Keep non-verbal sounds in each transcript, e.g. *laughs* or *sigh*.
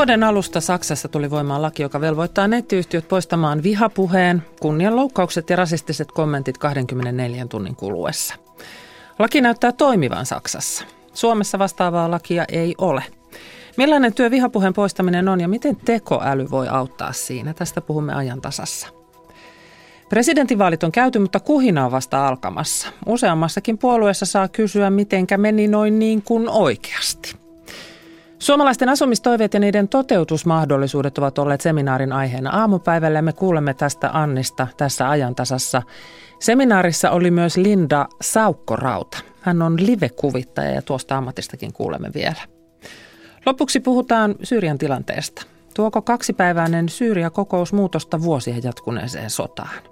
Vuoden alusta Saksassa tuli voimaan laki, joka velvoittaa nettiyhtiöt poistamaan vihapuheen, kunnianloukkaukset ja rasistiset kommentit 24 tunnin kuluessa. Laki näyttää toimivan Saksassa. Suomessa vastaavaa lakia ei ole. Millainen työ vihapuheen poistaminen on ja miten tekoäly voi auttaa siinä? Tästä puhumme ajan tasassa. Presidentinvaalit on käyty, mutta kuhina on vasta alkamassa. Useammassakin puolueessa saa kysyä, mitenkä meni noin niin kuin oikeasti. Suomalaisten asumistoiveet ja niiden toteutusmahdollisuudet ovat olleet seminaarin aiheena aamupäivällä me kuulemme tästä Annista tässä ajantasassa. Seminaarissa oli myös Linda Saukkorauta. Hän on live-kuvittaja ja tuosta ammatistakin kuulemme vielä. Lopuksi puhutaan Syyrian tilanteesta. Tuoko kaksipäiväinen Syyria-kokous muutosta vuosia jatkuneeseen sotaan?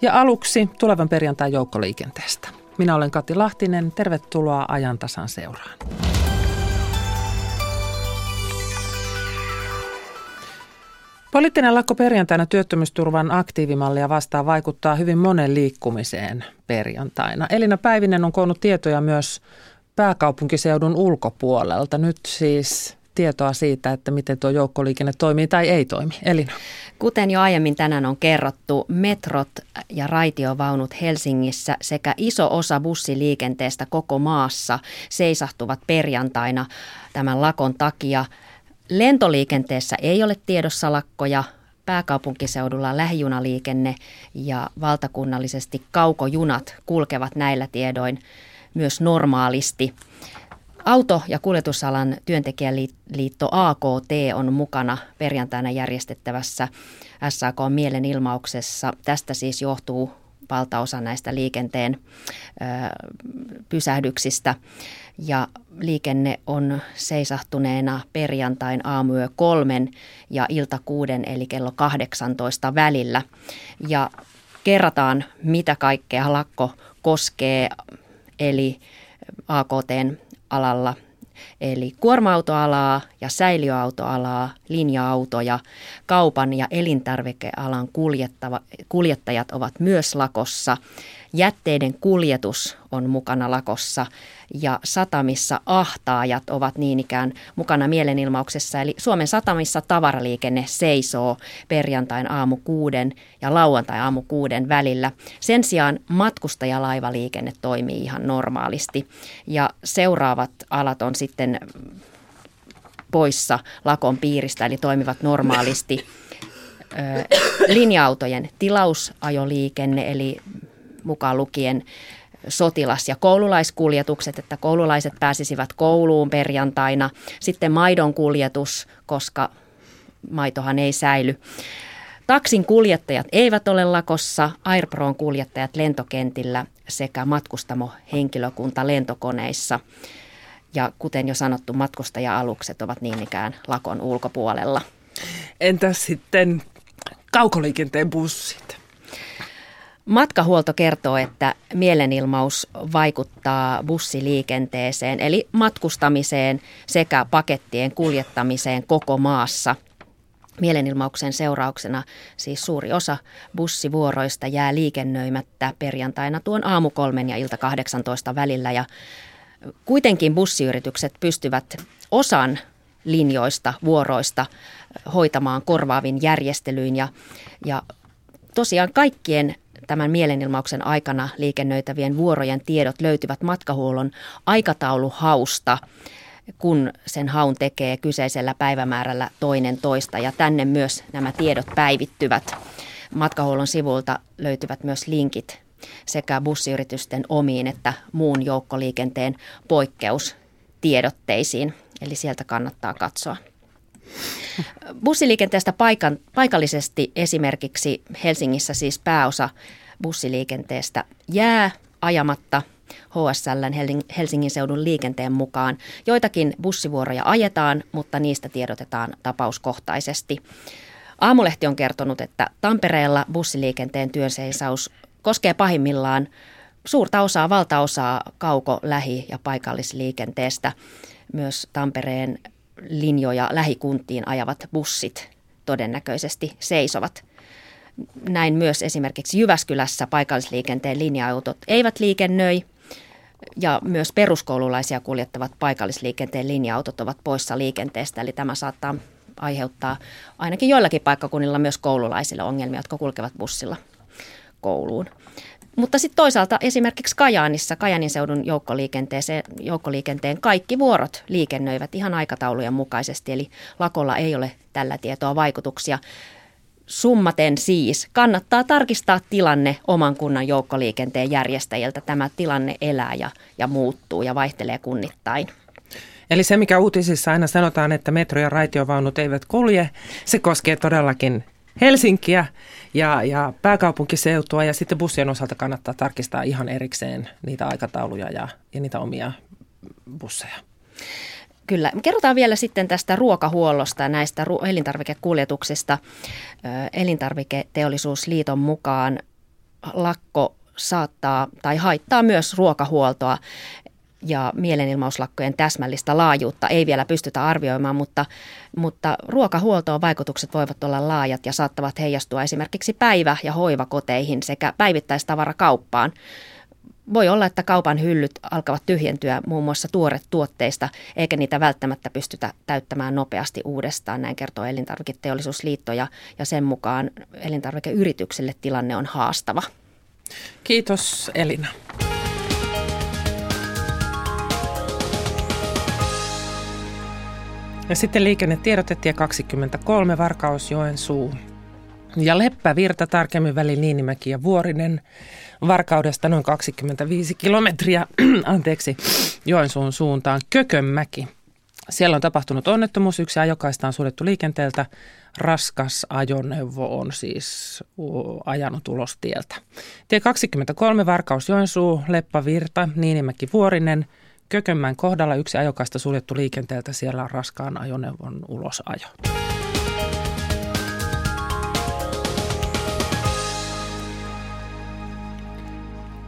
Ja aluksi tulevan perjantai joukkoliikenteestä. Minä olen Kati Lahtinen. Tervetuloa ajantasan seuraan. Poliittinen lakko perjantaina työttömyysturvan aktiivimallia vastaan vaikuttaa hyvin monen liikkumiseen perjantaina. Elina Päivinen on koonnut tietoja myös pääkaupunkiseudun ulkopuolelta. Nyt siis tietoa siitä, että miten tuo joukkoliikenne toimii tai ei toimi. Elina. Kuten jo aiemmin tänään on kerrottu, metrot ja raitiovaunut Helsingissä sekä iso osa bussiliikenteestä koko maassa seisahtuvat perjantaina tämän lakon takia. Lentoliikenteessä ei ole tiedossa lakkoja, pääkaupunkiseudulla lähijunaliikenne ja valtakunnallisesti kaukojunat kulkevat näillä tiedoin myös normaalisti. Auto- ja kuljetusalan työntekijäliitto AKT on mukana perjantaina järjestettävässä SAK mielenilmauksessa. Tästä siis johtuu valtaosa näistä liikenteen ö, pysähdyksistä. Ja liikenne on seisahtuneena perjantain aamuyö kolmen ja ilta kuuden eli kello 18 välillä. Ja kerrataan, mitä kaikkea lakko koskee, eli AKTn alalla Eli kuorma-autoalaa ja säiliöautoalaa, linja-autoja, kaupan ja elintarvikealan kuljettajat ovat myös lakossa. Jätteiden kuljetus on mukana lakossa ja satamissa ahtaajat ovat niin ikään mukana mielenilmauksessa. Eli Suomen satamissa tavaraliikenne seisoo perjantain aamu kuuden ja lauantai aamu kuuden välillä. Sen sijaan matkustajalaivaliikenne toimii ihan normaalisti ja seuraavat alat on sitten poissa lakon piiristä, eli toimivat normaalisti. Linja-autojen tilausajoliikenne, eli mukaan lukien sotilas- ja koululaiskuljetukset, että koululaiset pääsisivät kouluun perjantaina. Sitten maidon kuljetus, koska maitohan ei säily. Taksin kuljettajat eivät ole lakossa, Airpron kuljettajat lentokentillä sekä matkustamo henkilökunta lentokoneissa. Ja kuten jo sanottu, matkustaja-alukset ovat niin ikään lakon ulkopuolella. Entäs sitten kaukoliikenteen bussit? Matkahuolto kertoo, että mielenilmaus vaikuttaa bussiliikenteeseen eli matkustamiseen sekä pakettien kuljettamiseen koko maassa. Mielenilmauksen seurauksena siis suuri osa bussivuoroista jää liikennöimättä perjantaina tuon aamu kolmen ja ilta 18 välillä ja kuitenkin bussiyritykset pystyvät osan linjoista, vuoroista hoitamaan korvaavin järjestelyin ja, ja tosiaan kaikkien tämän mielenilmauksen aikana liikennöitävien vuorojen tiedot löytyvät matkahuollon aikatauluhausta, kun sen haun tekee kyseisellä päivämäärällä toinen toista. Ja tänne myös nämä tiedot päivittyvät. Matkahuollon sivulta löytyvät myös linkit sekä bussiyritysten omiin että muun joukkoliikenteen poikkeustiedotteisiin. Eli sieltä kannattaa katsoa. Bussiliikenteestä paikan, paikallisesti esimerkiksi Helsingissä siis pääosa bussiliikenteestä jää ajamatta HSLn Helsingin seudun liikenteen mukaan. Joitakin bussivuoroja ajetaan, mutta niistä tiedotetaan tapauskohtaisesti. Aamulehti on kertonut, että Tampereella bussiliikenteen työnseisaus koskee pahimmillaan suurta osaa, valtaosaa kauko-, lähi- ja paikallisliikenteestä. Myös Tampereen linjoja lähikuntiin ajavat bussit todennäköisesti seisovat. Näin myös esimerkiksi Jyväskylässä paikallisliikenteen linja-autot eivät liikennöi. ja myös peruskoululaisia kuljettavat paikallisliikenteen linja-autot ovat poissa liikenteestä, eli tämä saattaa aiheuttaa ainakin joillakin paikkakunnilla myös koululaisille ongelmia, jotka kulkevat bussilla kouluun. Mutta sitten toisaalta esimerkiksi Kajaanissa, Kajanin seudun joukkoliikenteen kaikki vuorot liikennöivät ihan aikataulujen mukaisesti, eli lakolla ei ole tällä tietoa vaikutuksia. Summaten siis kannattaa tarkistaa tilanne oman kunnan joukkoliikenteen järjestäjiltä. Tämä tilanne elää ja, ja muuttuu ja vaihtelee kunnittain. Eli se, mikä uutisissa aina sanotaan, että metro- ja raitiovaunut eivät kulje, se koskee todellakin Helsinkiä ja, ja pääkaupunkiseutua ja sitten bussien osalta kannattaa tarkistaa ihan erikseen niitä aikatauluja ja, ja niitä omia busseja. Kyllä. Kerrotaan vielä sitten tästä ruokahuollosta, näistä elintarvikekuljetuksista. Elintarviketeollisuusliiton mukaan lakko saattaa tai haittaa myös ruokahuoltoa ja mielenilmauslakkojen täsmällistä laajuutta ei vielä pystytä arvioimaan, mutta, mutta ruokahuoltoon vaikutukset voivat olla laajat ja saattavat heijastua esimerkiksi päivä- ja hoivakoteihin sekä päivittäistavarakauppaan. Voi olla, että kaupan hyllyt alkavat tyhjentyä muun muassa tuoret tuotteista, eikä niitä välttämättä pystytä täyttämään nopeasti uudestaan, näin kertoo Elintarviketeollisuusliitto ja, ja sen mukaan elintarvikeyrityksille tilanne on haastava. Kiitos Elina. Ja sitten liikennetiedotetie 23 Varkaus Joensuu. Ja Leppävirta tarkemmin väli Niinimäki ja Vuorinen. Varkaudesta noin 25 kilometriä, *clears throat* anteeksi, Joensuun suuntaan Kökönmäki. Siellä on tapahtunut onnettomuus, yksi ajokaista on suljettu liikenteeltä. Raskas ajoneuvo on siis ajanut ulos tieltä. Tie 23 Varkaus Joensuu, Leppävirta, Niinimäki Vuorinen – Kökönmäen kohdalla yksi ajokasta suljettu liikenteeltä. Siellä on raskaan ajoneuvon ulosajo.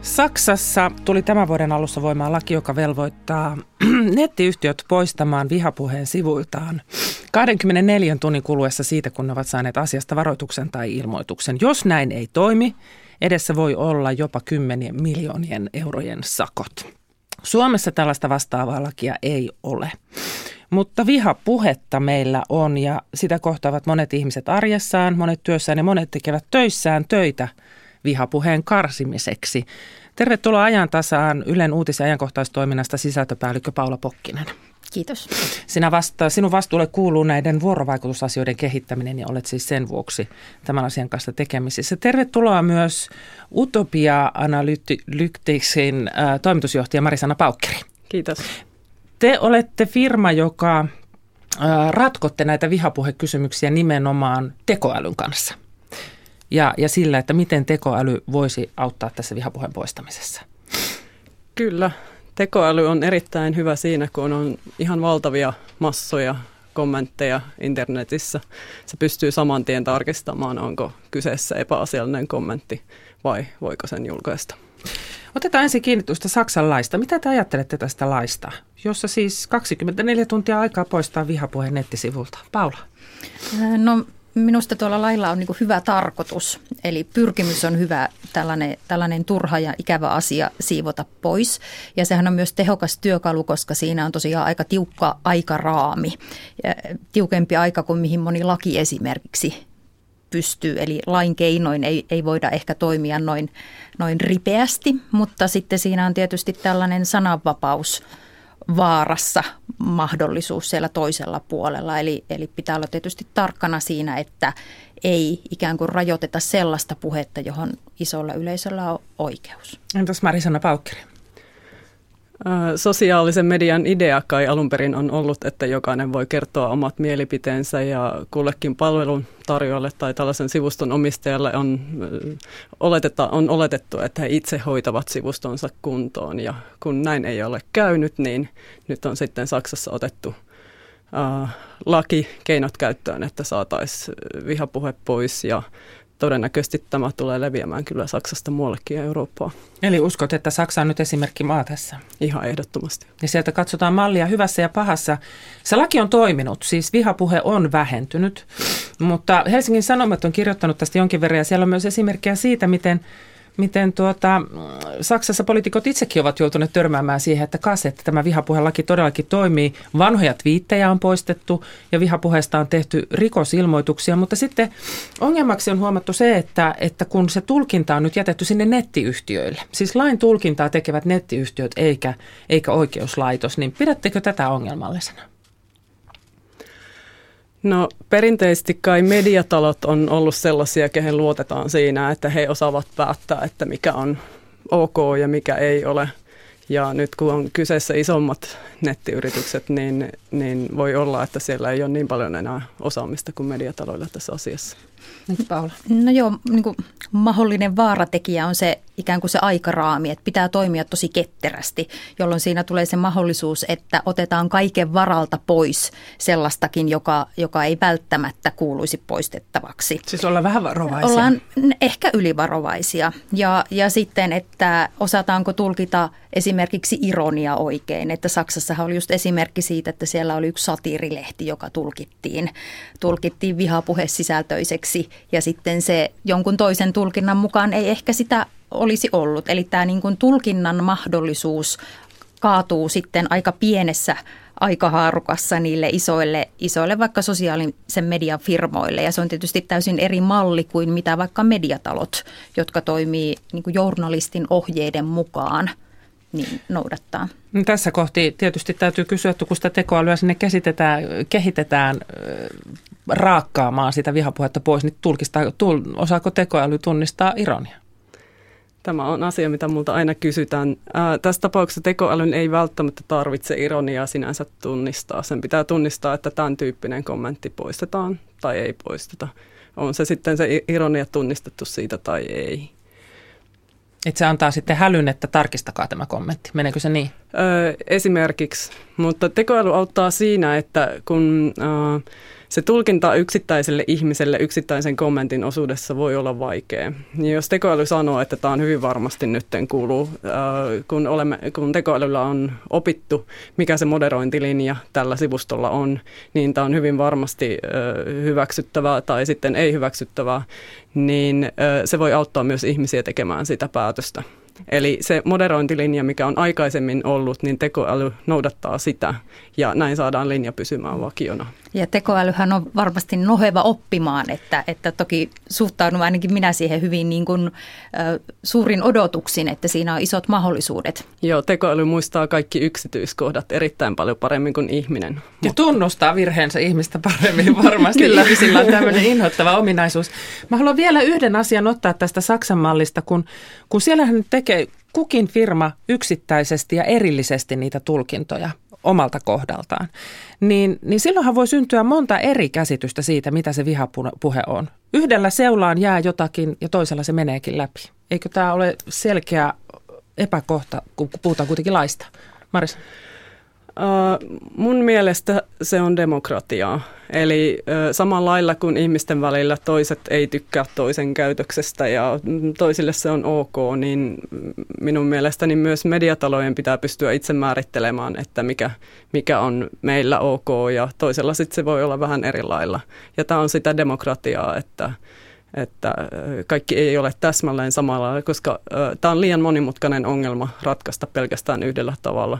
Saksassa tuli tämän vuoden alussa voimaan laki, joka velvoittaa *clears throat* nettiyhtiöt poistamaan vihapuheen sivuiltaan 24 tunnin kuluessa siitä, kun ne ovat saaneet asiasta varoituksen tai ilmoituksen. Jos näin ei toimi, edessä voi olla jopa kymmenien miljoonien eurojen sakot. Suomessa tällaista vastaavaa lakia ei ole. Mutta vihapuhetta meillä on ja sitä kohtaavat monet ihmiset arjessaan, monet työssään ja monet tekevät töissään töitä vihapuheen karsimiseksi. Tervetuloa ajan tasaan Ylen uutis- ja ajankohtaistoiminnasta sisältöpäällikkö Paula Pokkinen. Kiitos. Sinä vasta, sinun vastuulle kuuluu näiden vuorovaikutusasioiden kehittäminen ja olet siis sen vuoksi tämän asian kanssa tekemisissä. Tervetuloa myös Utopia Analyticsin äh, toimitusjohtaja Marisana Paukkeri. Kiitos. Te olette firma, joka äh, ratkotte näitä vihapuhekysymyksiä nimenomaan tekoälyn kanssa. Ja, ja sillä, että miten tekoäly voisi auttaa tässä vihapuheen poistamisessa. Kyllä, tekoäly on erittäin hyvä siinä, kun on ihan valtavia massoja kommentteja internetissä. Se pystyy saman tien tarkistamaan, onko kyseessä epäasiallinen kommentti vai voiko sen julkaista. Otetaan ensin kiinni tuosta Saksan laista. Mitä te ajattelette tästä laista, jossa siis 24 tuntia aikaa poistaa vihapuheen nettisivulta? Paula? No minusta tuolla lailla on niin hyvä tarkoitus. Eli pyrkimys on hyvä tällainen, tällainen turha ja ikävä asia siivota pois. Ja sehän on myös tehokas työkalu, koska siinä on tosiaan aika tiukka aikaraami. Ja tiukempi aika kuin mihin moni laki esimerkiksi pystyy. Eli lain keinoin ei, ei voida ehkä toimia noin, noin ripeästi, mutta sitten siinä on tietysti tällainen sananvapaus – vaarassa mahdollisuus siellä toisella puolella. Eli, eli pitää olla tietysti tarkkana siinä, että ei ikään kuin rajoiteta sellaista puhetta, johon isolla yleisöllä on oikeus. Entäs Marisana Paukkeri? Sosiaalisen median idea kai alun perin on ollut, että jokainen voi kertoa omat mielipiteensä ja kullekin palvelun tarjoajalle tai tällaisen sivuston omistajalle on, oleteta, on oletettu, että he itse hoitavat sivustonsa kuntoon. Ja kun näin ei ole käynyt, niin nyt on sitten Saksassa otettu laki, keinot käyttöön, että saataisiin vihapuhe pois ja todennäköisesti tämä tulee leviämään kyllä Saksasta muuallekin Eurooppaan. Eli uskot, että Saksa on nyt esimerkki maa tässä? Ihan ehdottomasti. Ja sieltä katsotaan mallia hyvässä ja pahassa. Se laki on toiminut, siis vihapuhe on vähentynyt, mutta Helsingin Sanomat on kirjoittanut tästä jonkin verran ja siellä on myös esimerkkejä siitä, miten miten tuota, Saksassa poliitikot itsekin ovat joutuneet törmäämään siihen, että kas, että tämä vihapuhelaki todellakin toimii. Vanhoja twiittejä on poistettu ja vihapuheesta on tehty rikosilmoituksia, mutta sitten ongelmaksi on huomattu se, että, että kun se tulkinta on nyt jätetty sinne nettiyhtiöille, siis lain tulkintaa tekevät nettiyhtiöt eikä, eikä oikeuslaitos, niin pidättekö tätä ongelmallisena? No perinteisesti kai mediatalot on ollut sellaisia, kehen luotetaan siinä, että he osaavat päättää, että mikä on ok ja mikä ei ole. Ja nyt kun on kyseessä isommat nettiyritykset, niin, niin voi olla, että siellä ei ole niin paljon enää osaamista kuin mediataloilla tässä asiassa. Nyt Paula. No joo, niin kuin mahdollinen vaaratekijä on se ikään kuin se aikaraami, että pitää toimia tosi ketterästi, jolloin siinä tulee se mahdollisuus, että otetaan kaiken varalta pois sellaistakin, joka, joka ei välttämättä kuuluisi poistettavaksi. Siis olla vähän varovaisia. Ollaan ehkä ylivarovaisia. Ja, ja sitten, että osataanko tulkita esimerkiksi ironia oikein. Että Saksassahan oli just esimerkki siitä, että siellä oli yksi satiirilehti, joka tulkittiin, tulkittiin vihapuhesisältöiseksi ja sitten se jonkun toisen tulkinnan mukaan ei ehkä sitä olisi ollut. Eli tämä niin kuin tulkinnan mahdollisuus kaatuu sitten aika pienessä aikahaarukassa niille isoille, isoille vaikka sosiaalisen median firmoille. Ja se on tietysti täysin eri malli kuin mitä vaikka mediatalot, jotka toimii niin kuin journalistin ohjeiden mukaan niin noudattaa. Tässä kohti tietysti täytyy kysyä, että kun sitä tekoälyä sinne kehitetään raakkaamaan sitä vihapuhetta pois, niin tulkista, osaako tekoäly tunnistaa ironia? Tämä on asia, mitä multa aina kysytään. Ää, tässä tapauksessa tekoälyn ei välttämättä tarvitse ironiaa sinänsä tunnistaa. Sen pitää tunnistaa, että tämän tyyppinen kommentti poistetaan tai ei poisteta. On se sitten se ironia tunnistettu siitä tai ei. Että se antaa sitten hälyn, että tarkistakaa tämä kommentti. Meneekö se niin? Öö, esimerkiksi. Mutta tekoäly auttaa siinä, että kun... Öö, se tulkinta yksittäiselle ihmiselle yksittäisen kommentin osuudessa voi olla vaikea. Ja jos tekoäly sanoo, että tämä on hyvin varmasti nytten kuuluu, kun, olemme, kun tekoälyllä on opittu, mikä se moderointilinja tällä sivustolla on, niin tämä on hyvin varmasti hyväksyttävää tai sitten ei hyväksyttävää, niin se voi auttaa myös ihmisiä tekemään sitä päätöstä. Eli se moderointilinja, mikä on aikaisemmin ollut, niin tekoäly noudattaa sitä ja näin saadaan linja pysymään vakiona. Ja tekoälyhän on varmasti noheva oppimaan, että, että toki suhtaudun ainakin minä siihen hyvin niin kuin, äh, suurin odotuksin, että siinä on isot mahdollisuudet. Joo, tekoäly muistaa kaikki yksityiskohdat erittäin paljon paremmin kuin ihminen. Ja tunnustaa virheensä ihmistä paremmin *laughs* varmasti. Kyllä. Ihmisillä on tämmöinen inhottava ominaisuus. Mä haluan vielä yhden asian ottaa tästä Saksan mallista, kun, kun siellähän tekee kukin firma yksittäisesti ja erillisesti niitä tulkintoja omalta kohdaltaan, niin, niin silloinhan voi syntyä monta eri käsitystä siitä, mitä se vihapuhe on. Yhdellä seulaan jää jotakin ja toisella se meneekin läpi. Eikö tämä ole selkeä epäkohta, kun puhutaan kuitenkin laista? Maris? Uh, mun mielestä se on demokratiaa. Eli uh, samalla lailla kuin ihmisten välillä toiset ei tykkää toisen käytöksestä ja toisille se on ok, niin minun mielestäni myös mediatalojen pitää pystyä itse määrittelemään, että mikä, mikä on meillä ok ja toisella sitten se voi olla vähän eri lailla. Ja tämä on sitä demokratiaa, että että kaikki ei ole täsmälleen samalla, koska tämä on liian monimutkainen ongelma ratkaista pelkästään yhdellä tavalla.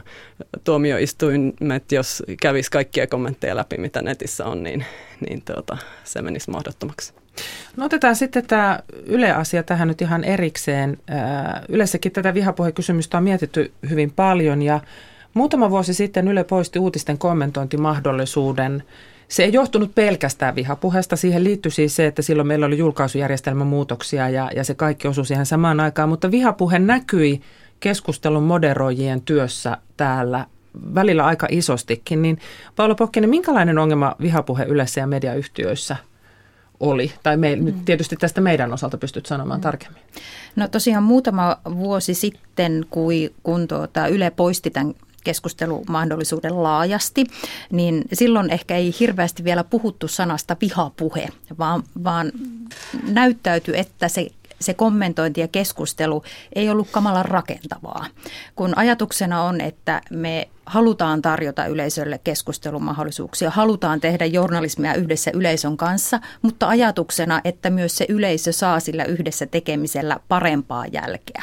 Tuomioistuimet, jos kävisi kaikkia kommentteja läpi, mitä netissä on, niin, niin tuota, se menisi mahdottomaksi. No otetaan sitten tämä Yle-asia tähän nyt ihan erikseen. Yleensäkin tätä vihapuhekysymystä on mietitty hyvin paljon ja muutama vuosi sitten Yle poisti uutisten kommentointimahdollisuuden – se ei johtunut pelkästään vihapuheesta. Siihen liittyi siis se, että silloin meillä oli julkaisujärjestelmän muutoksia ja, ja se kaikki osui siihen samaan aikaan. Mutta vihapuhe näkyi keskustelun moderoijien työssä täällä välillä aika isostikin. Niin Paula Pokkinen, minkälainen ongelma vihapuhe yleensä ja mediayhtiöissä oli? Tai me, mm. nyt tietysti tästä meidän osalta pystyt sanomaan mm. tarkemmin. No tosiaan muutama vuosi sitten, kun, kun tuota Yle poisti tämän keskustelumahdollisuuden laajasti, niin silloin ehkä ei hirveästi vielä puhuttu sanasta vihapuhe, vaan, vaan näyttäytyi, että se se kommentointi ja keskustelu ei ollut kamalan rakentavaa. Kun ajatuksena on, että me halutaan tarjota yleisölle keskustelumahdollisuuksia, halutaan tehdä journalismia yhdessä yleisön kanssa, mutta ajatuksena, että myös se yleisö saa sillä yhdessä tekemisellä parempaa jälkeä.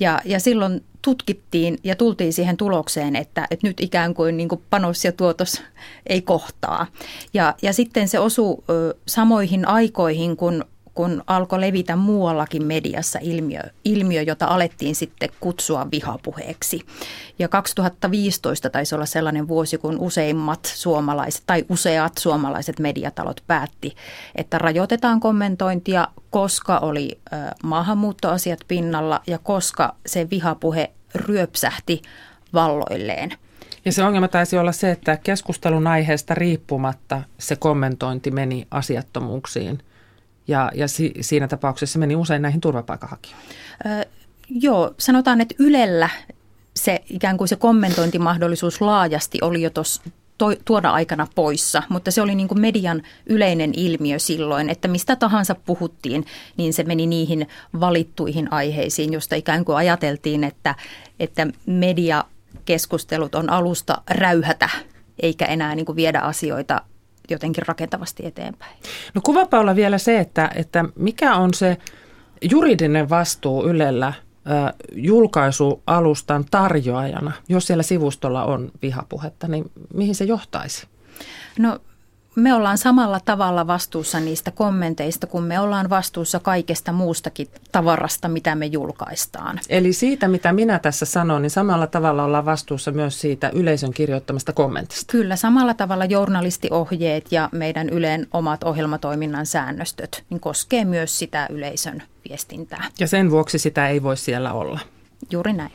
Ja, ja silloin tutkittiin ja tultiin siihen tulokseen, että, että nyt ikään kuin, niin kuin panos ja tuotos ei kohtaa. Ja, ja sitten se osuu ö, samoihin aikoihin, kun kun alkoi levitä muuallakin mediassa ilmiö, ilmiö, jota alettiin sitten kutsua vihapuheeksi. Ja 2015 taisi olla sellainen vuosi, kun useimmat suomalaiset tai useat suomalaiset mediatalot päätti, että rajoitetaan kommentointia, koska oli ö, maahanmuuttoasiat pinnalla ja koska se vihapuhe ryöpsähti valloilleen. Ja se ongelma taisi olla se, että keskustelun aiheesta riippumatta se kommentointi meni asiattomuuksiin – ja, ja si, siinä tapauksessa meni usein näihin turvapaikanhakijoihin. Öö, joo, sanotaan, että Ylellä se ikään kuin se kommentointimahdollisuus laajasti oli jo tuossa tuoda aikana poissa, mutta se oli niin kuin median yleinen ilmiö silloin, että mistä tahansa puhuttiin, niin se meni niihin valittuihin aiheisiin, josta ikään kuin ajateltiin, että, että mediakeskustelut on alusta räyhätä, eikä enää niin kuin viedä asioita jotenkin rakentavasti eteenpäin. No kuvapa vielä se, että, että mikä on se juridinen vastuu Ylellä äh, julkaisualustan tarjoajana, jos siellä sivustolla on vihapuhetta, niin mihin se johtaisi? No me ollaan samalla tavalla vastuussa niistä kommenteista, kun me ollaan vastuussa kaikesta muustakin tavarasta, mitä me julkaistaan. Eli siitä, mitä minä tässä sanon, niin samalla tavalla ollaan vastuussa myös siitä yleisön kirjoittamasta kommentista. Kyllä, samalla tavalla journalistiohjeet ja meidän Yleen omat ohjelmatoiminnan säännöstöt niin koskee myös sitä yleisön viestintää. Ja sen vuoksi sitä ei voi siellä olla. Juuri näin.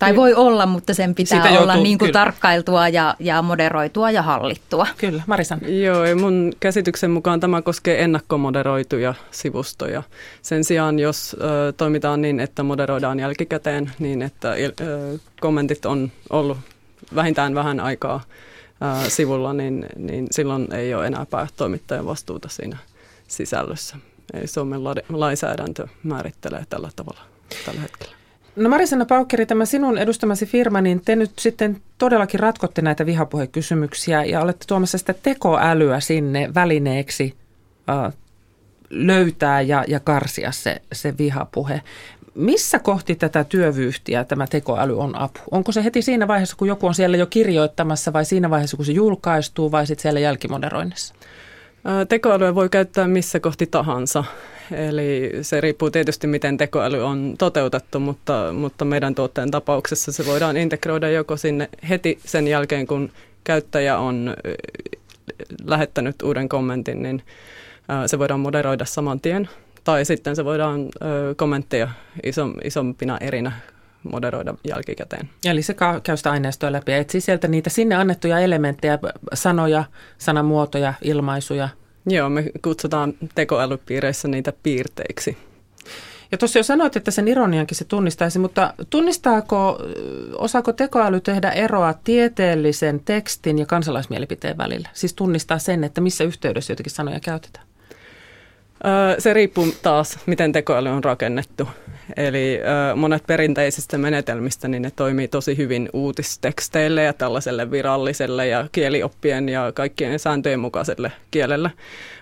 Tai voi olla, mutta sen pitää Siitä olla joutuu, niin kuin tarkkailtua ja, ja moderoitua ja hallittua. Kyllä, Marisan. Joo, ja mun käsityksen mukaan tämä koskee ennakkomoderoituja sivustoja. Sen sijaan, jos ö, toimitaan niin, että moderoidaan jälkikäteen, niin että ö, kommentit on ollut vähintään vähän aikaa ö, sivulla, niin, niin silloin ei ole enää päätoimittajan vastuuta siinä sisällössä. Eli Suomen lainsäädäntö määrittelee tällä tavalla tällä hetkellä. No Marisana Paukkeri, tämä sinun edustamasi firma, niin te nyt sitten todellakin ratkotte näitä vihapuhekysymyksiä ja olette tuomassa sitä tekoälyä sinne välineeksi löytää ja, ja karsia se, se vihapuhe. Missä kohti tätä työvyyhtiä tämä tekoäly on apu? Onko se heti siinä vaiheessa, kun joku on siellä jo kirjoittamassa vai siinä vaiheessa, kun se julkaistuu vai sitten siellä jälkimoderoinnissa? Tekoälyä voi käyttää missä kohti tahansa. Eli se riippuu tietysti, miten tekoäly on toteutettu, mutta, mutta meidän tuotteen tapauksessa se voidaan integroida joko sinne heti sen jälkeen, kun käyttäjä on lähettänyt uuden kommentin, niin se voidaan moderoida saman tien. Tai sitten se voidaan kommentteja isompina erinä moderoida jälkikäteen. Eli se käy sitä aineistoa läpi ja etsii sieltä niitä sinne annettuja elementtejä, sanoja, sanamuotoja, ilmaisuja. Joo, me kutsutaan tekoälypiireissä niitä piirteiksi. Ja tuossa jo sanoit, että sen ironiankin se tunnistaisi, mutta tunnistaako, osaako tekoäly tehdä eroa tieteellisen tekstin ja kansalaismielipiteen välillä? Siis tunnistaa sen, että missä yhteydessä jotakin sanoja käytetään? Se riippuu taas, miten tekoäly on rakennettu. Eli monet perinteisistä menetelmistä, niin ne toimii tosi hyvin uutisteksteille ja tällaiselle viralliselle ja kielioppien ja kaikkien sääntöjen mukaiselle kielelle.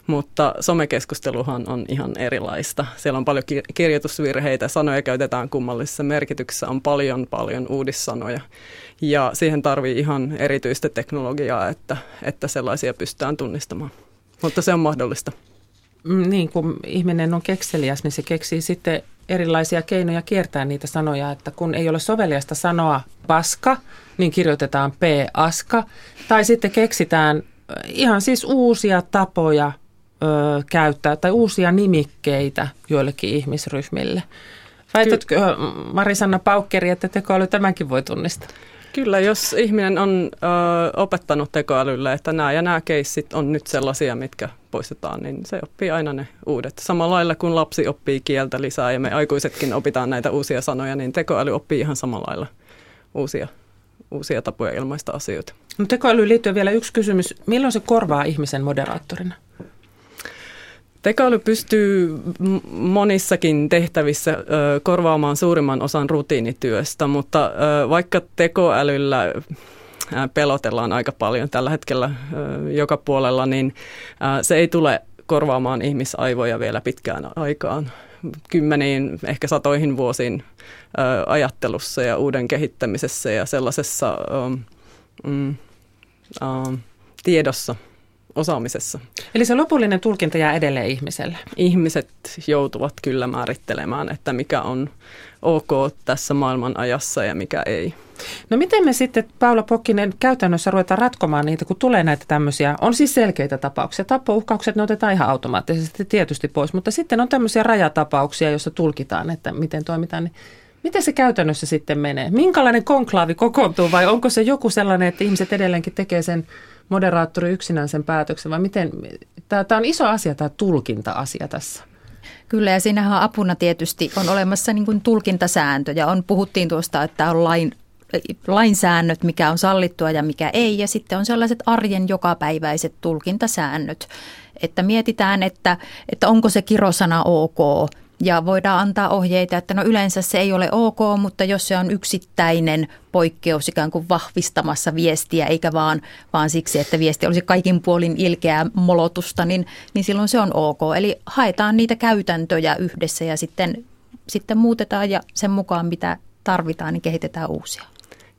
Mutta somekeskusteluhan on ihan erilaista. Siellä on paljon kirjoitusvirheitä, sanoja käytetään kummallisissa merkityksissä, on paljon paljon uudissanoja. Ja siihen tarvii ihan erityistä teknologiaa, että, että sellaisia pystytään tunnistamaan. Mutta se on mahdollista. Mm, niin, kun ihminen on kekseliäs, niin se keksii sitten erilaisia keinoja kiertää niitä sanoja, että kun ei ole soveliasta sanoa paska, niin kirjoitetaan p-aska, tai sitten keksitään ihan siis uusia tapoja ö, käyttää tai uusia nimikkeitä joillekin ihmisryhmille. Väitätkö Marisanna Paukkeri, että tekoäly tämänkin voi tunnistaa? Kyllä, jos ihminen on ö, opettanut tekoälylle, että nämä ja nämä keissit on nyt sellaisia, mitkä poistetaan, niin se oppii aina ne uudet. Samalla lailla kun lapsi oppii kieltä lisää ja me aikuisetkin opitaan näitä uusia sanoja, niin tekoäly oppii ihan samalla lailla uusia, uusia tapoja ilmaista asioita. No tekoälyyn liittyy vielä yksi kysymys. Milloin se korvaa ihmisen moderaattorina? Tekoäly pystyy monissakin tehtävissä ö, korvaamaan suurimman osan rutiinityöstä, mutta ö, vaikka tekoälyllä pelotellaan aika paljon tällä hetkellä joka puolella, niin se ei tule korvaamaan ihmisaivoja vielä pitkään aikaan. Kymmeniin, ehkä satoihin vuosiin ajattelussa ja uuden kehittämisessä ja sellaisessa mm, tiedossa – osaamisessa. Eli se lopullinen tulkinta jää edelleen ihmiselle? Ihmiset joutuvat kyllä määrittelemään, että mikä on ok tässä maailman ajassa ja mikä ei. No miten me sitten, Paula Pokkinen, käytännössä ruvetaan ratkomaan niitä, kun tulee näitä tämmöisiä, on siis selkeitä tapauksia. Tappouhkaukset ne otetaan ihan automaattisesti tietysti pois, mutta sitten on tämmöisiä rajatapauksia, joissa tulkitaan, että miten toimitaan. Niin miten se käytännössä sitten menee? Minkälainen konklaavi kokoontuu vai onko se joku sellainen, että ihmiset edelleenkin tekee sen moderaattori yksinään sen päätöksen vai miten? Tämä, on iso asia, tämä tulkinta-asia tässä. Kyllä ja siinähän apuna tietysti on olemassa niin kuin tulkintasääntöjä. On, puhuttiin tuosta, että on lain lainsäännöt, mikä on sallittua ja mikä ei, ja sitten on sellaiset arjen jokapäiväiset tulkintasäännöt, että mietitään, että, että onko se kirosana ok, ja voidaan antaa ohjeita, että no yleensä se ei ole ok, mutta jos se on yksittäinen poikkeus ikään kuin vahvistamassa viestiä, eikä vaan, vaan siksi, että viesti olisi kaikin puolin ilkeää molotusta, niin, niin silloin se on ok. Eli haetaan niitä käytäntöjä yhdessä ja sitten, sitten muutetaan ja sen mukaan mitä tarvitaan, niin kehitetään uusia.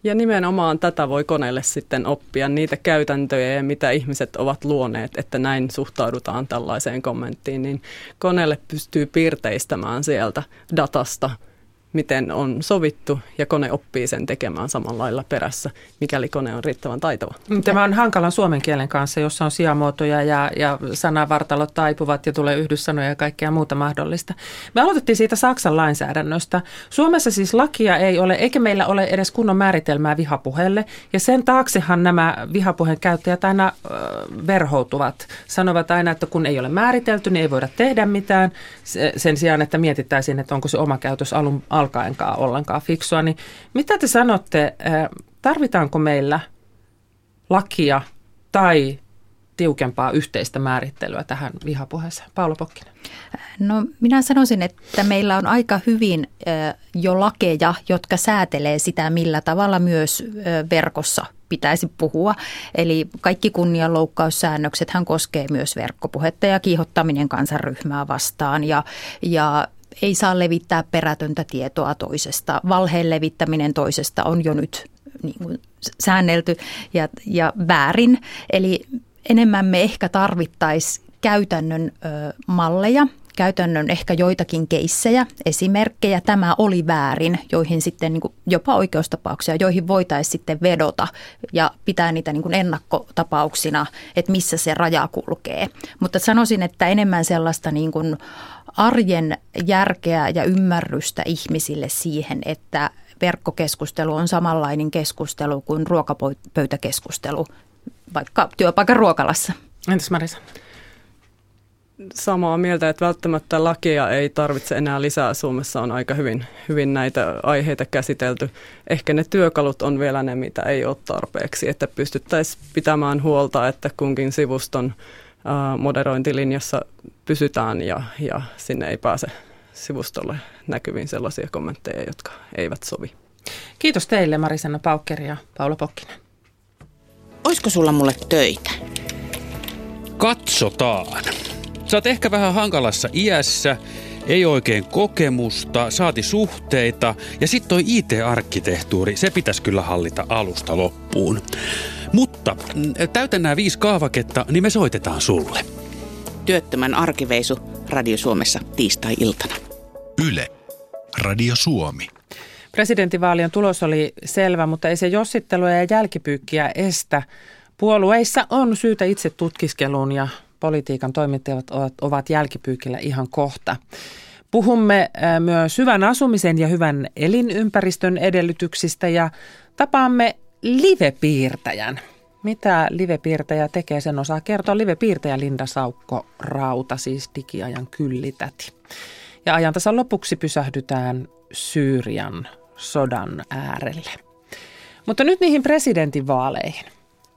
Ja nimenomaan tätä voi koneelle sitten oppia, niitä käytäntöjä ja mitä ihmiset ovat luoneet, että näin suhtaudutaan tällaiseen kommenttiin, niin koneelle pystyy piirteistämään sieltä datasta – miten on sovittu ja kone oppii sen tekemään samalla lailla perässä, mikäli kone on riittävän taitava. Tämä on hankalan suomen kielen kanssa, jossa on sijamuotoja ja, ja sanavartalot taipuvat ja tulee yhdyssanoja ja kaikkea muuta mahdollista. Me aloitettiin siitä Saksan lainsäädännöstä. Suomessa siis lakia ei ole, eikä meillä ole edes kunnon määritelmää vihapuheelle ja sen taaksehan nämä vihapuheen käyttäjät aina äh, verhoutuvat. Sanovat aina, että kun ei ole määritelty, niin ei voida tehdä mitään sen sijaan, että mietittäisiin, että onko se oma käytös alun alkaenkaan ollenkaan fiksua. Niin mitä te sanotte, tarvitaanko meillä lakia tai tiukempaa yhteistä määrittelyä tähän vihapuheeseen? Paula Pokkinen. No minä sanoisin, että meillä on aika hyvin jo lakeja, jotka säätelee sitä, millä tavalla myös verkossa pitäisi puhua. Eli kaikki kunnianloukkaussäännökset hän koskee myös verkkopuhetta ja kiihottaminen kansanryhmää vastaan. Ja, ja ei saa levittää perätöntä tietoa toisesta. Valheen levittäminen toisesta on jo nyt niin kuin säännelty ja, ja väärin. Eli enemmän me ehkä tarvittaisiin käytännön ö, malleja, käytännön ehkä joitakin keissejä, esimerkkejä, tämä oli väärin, joihin sitten niin kuin jopa oikeustapauksia, joihin voitaisiin sitten vedota ja pitää niitä niin kuin ennakkotapauksina, että missä se raja kulkee. Mutta sanoisin, että enemmän sellaista niin kuin arjen järkeä ja ymmärrystä ihmisille siihen, että verkkokeskustelu on samanlainen keskustelu kuin ruokapöytäkeskustelu vaikka työpaikan ruokalassa. Entäs Marisa? Samaa mieltä, että välttämättä lakia ei tarvitse enää lisää. Suomessa on aika hyvin, hyvin näitä aiheita käsitelty. Ehkä ne työkalut on vielä ne, mitä ei ole tarpeeksi, että pystyttäisiin pitämään huolta, että kunkin sivuston moderointilinjassa pysytään ja, ja sinne ei pääse sivustolle näkyviin sellaisia kommentteja, jotka eivät sovi. Kiitos teille Marisanna Paukkeri ja Paula Pokkinen. Oisko sulla mulle töitä? Katsotaan. Sä oot ehkä vähän hankalassa iässä, ei oikein kokemusta, saati suhteita ja sitten toi IT-arkkitehtuuri, se pitäisi kyllä hallita alusta loppuun. Mutta mm, täytä nämä viisi kaavaketta, niin me soitetaan sulle. Työttömän arkiveisu Radio Suomessa tiistai-iltana. Yle. Radio Suomi. Presidentinvaalien tulos oli selvä, mutta ei se jossittelua ja jälkipyykkiä estä. Puolueissa on syytä itse tutkiskeluun ja politiikan toimittajat ovat jälkipyykillä ihan kohta. Puhumme myös hyvän asumisen ja hyvän elinympäristön edellytyksistä ja tapaamme livepiirtäjän. Mitä livepiirtäjä tekee, sen osaa kertoa livepiirtäjä Linda Saukko Rauta, siis digiajan kyllitäti. Ja ajan tasan lopuksi pysähdytään Syyrian sodan äärelle. Mutta nyt niihin presidentinvaaleihin.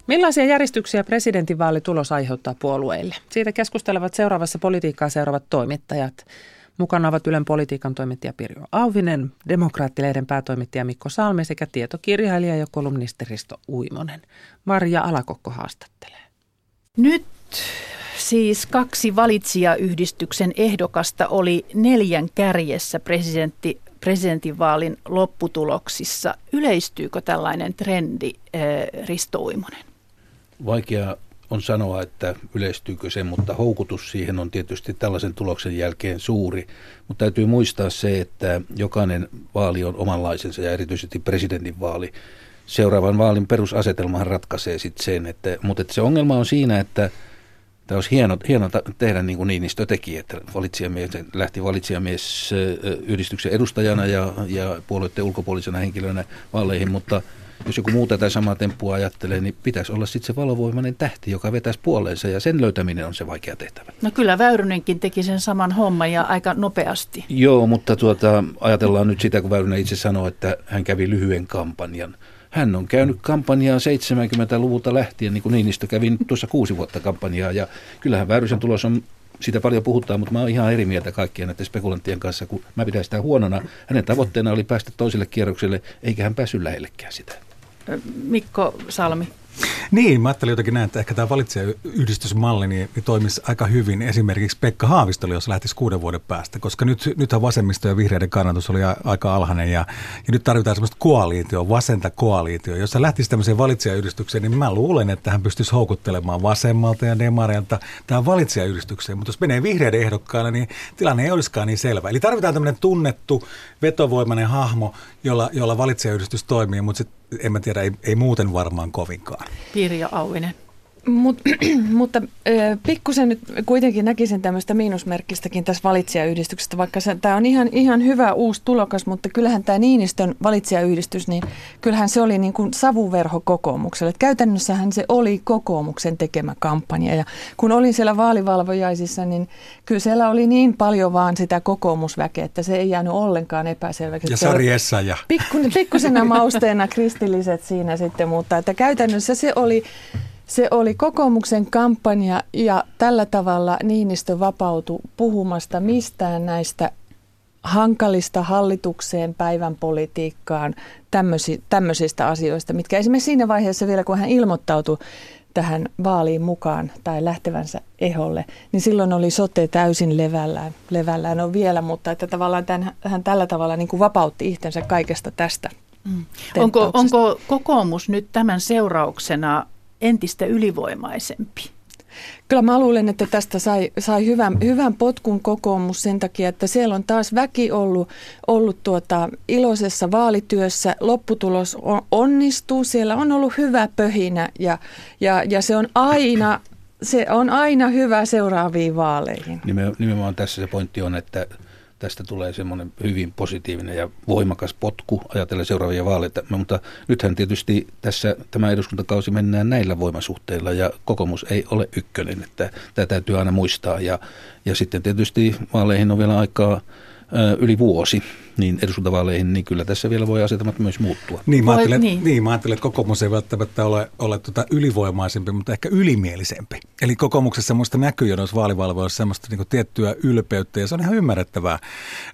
Millaisia järjestyksiä presidentinvaalitulos aiheuttaa puolueille? Siitä keskustelevat seuraavassa politiikkaa seuraavat toimittajat. Mukana ovat Ylen politiikan toimittaja Pirjo Auvinen, demokraattileiden päätoimittaja Mikko Salmi sekä tietokirjailija ja kolumnisti Risto Uimonen. Marja Alakokko haastattelee. Nyt siis kaksi valitsijayhdistyksen ehdokasta oli neljän kärjessä presidentti, presidentinvaalin lopputuloksissa. Yleistyykö tällainen trendi, eh, Risto Uimonen? Vaikea on sanoa, että yleistyykö se, mutta houkutus siihen on tietysti tällaisen tuloksen jälkeen suuri. Mutta täytyy muistaa se, että jokainen vaali on omanlaisensa ja erityisesti presidentinvaali. Seuraavan vaalin perusasetelmahan ratkaisee sitten sen, että, mutta että se ongelma on siinä, että Tämä olisi hieno, hieno tehdä niin kuin Niinistö teki, että valitsijamies, lähti valitsijamies yhdistyksen edustajana ja, ja puolueiden ulkopuolisena henkilönä vaaleihin, mutta jos joku muu tätä samaa temppua ajattelee, niin pitäisi olla sitten se valovoimainen tähti, joka vetäisi puoleensa ja sen löytäminen on se vaikea tehtävä. No kyllä Väyrynenkin teki sen saman homman ja aika nopeasti. Joo, mutta tuota, ajatellaan nyt sitä, kun Väyrynen itse sanoi, että hän kävi lyhyen kampanjan. Hän on käynyt kampanjaa 70-luvulta lähtien, niin kuin Niinistö kävi nyt tuossa kuusi vuotta kampanjaa. Ja kyllähän Väyrysen tulos on siitä paljon puhutaan, mutta mä oon ihan eri mieltä kaikkien näiden spekulanttien kanssa, kun mä pidän sitä huonona. Hänen tavoitteena oli päästä toiselle kierrokselle, eikä hän päässyt lähellekään sitä. Mikko Salmi. Niin, mä ajattelin jotenkin näin, että ehkä tämä valitsijayhdistysmalli niin, niin toimisi aika hyvin esimerkiksi Pekka Haavistolle, jos lähtisi kuuden vuoden päästä, koska nyt, nythän vasemmisto ja vihreiden kannatus oli aika alhainen ja, ja nyt tarvitaan semmoista koaliitio, vasenta koaliitio. Jos hän lähtisi tämmöiseen valitsijayhdistykseen, niin mä luulen, että hän pystyisi houkuttelemaan vasemmalta ja demarilta tähän valitsijayhdistykseen, mutta jos menee vihreiden ehdokkaille, niin tilanne ei olisikaan niin selvä. Eli tarvitaan tämmöinen tunnettu, vetovoimainen hahmo, jolla, jolla valitsijayhdistys toimii, mutta sit, en mä tiedä, ei, ei muuten varmaan kovinkaan. Pirja Auvinen. Mut, *clears throat* mutta pikkusen nyt kuitenkin näkisin tämmöistä miinusmerkkistäkin tässä valitsijayhdistyksestä, vaikka tämä on ihan, ihan hyvä uusi tulokas, mutta kyllähän tämä Niinistön valitsijayhdistys, niin kyllähän se oli niin kuin savuverho kokoomukselle. Et käytännössähän se oli kokoomuksen tekemä kampanja ja kun olin siellä vaalivalvojaisissa, niin kyllä siellä oli niin paljon vaan sitä kokoomusväkeä, että se ei jäänyt ollenkaan epäselväksi. Ja Sari ja Pikku, pikkusena mausteena kristilliset siinä sitten, mutta että käytännössä se oli se oli kokoomuksen kampanja ja tällä tavalla Niinistö vapautui puhumasta mistään näistä hankalista hallitukseen, päivän politiikkaan, tämmöisi, tämmöisistä asioista, mitkä esimerkiksi siinä vaiheessa vielä, kun hän ilmoittautui tähän vaaliin mukaan tai lähtevänsä eholle, niin silloin oli sote täysin levällään. Levällään on vielä, mutta että tavallaan tämän, hän tällä tavalla niin kuin vapautti itsensä kaikesta tästä. Mm. Onko, onko kokoomus nyt tämän seurauksena entistä ylivoimaisempi. Kyllä mä luulen, että tästä sai, sai hyvän, hyvän potkun kokoomus sen takia, että siellä on taas väki ollut, ollut tuota iloisessa vaalityössä. Lopputulos on, onnistuu, siellä on ollut hyvä pöhinä ja, ja, ja se on aina se on aina hyvä seuraaviin vaaleihin. Nimenomaan tässä se pointti on, että tästä tulee semmoinen hyvin positiivinen ja voimakas potku ajatellen seuraavia vaaleita. Mutta nythän tietysti tässä tämä eduskuntakausi mennään näillä voimasuhteilla ja kokoomus ei ole ykkönen, että tämä täytyy aina muistaa. Ja, ja sitten tietysti vaaleihin on vielä aikaa yli vuosi niin eduskuntavaaleihin, niin kyllä tässä vielä voi asetelmat myös muuttua. Niin, mä ajattelen, niin. niin, mä ajattelen että kokoomus ei välttämättä ole, ole tuota ylivoimaisempi, mutta ehkä ylimielisempi. Eli kokoomuksessa semmoista näkyy jo noissa vaalivalvoissa semmoista niin tiettyä ylpeyttä, ja se on ihan ymmärrettävää.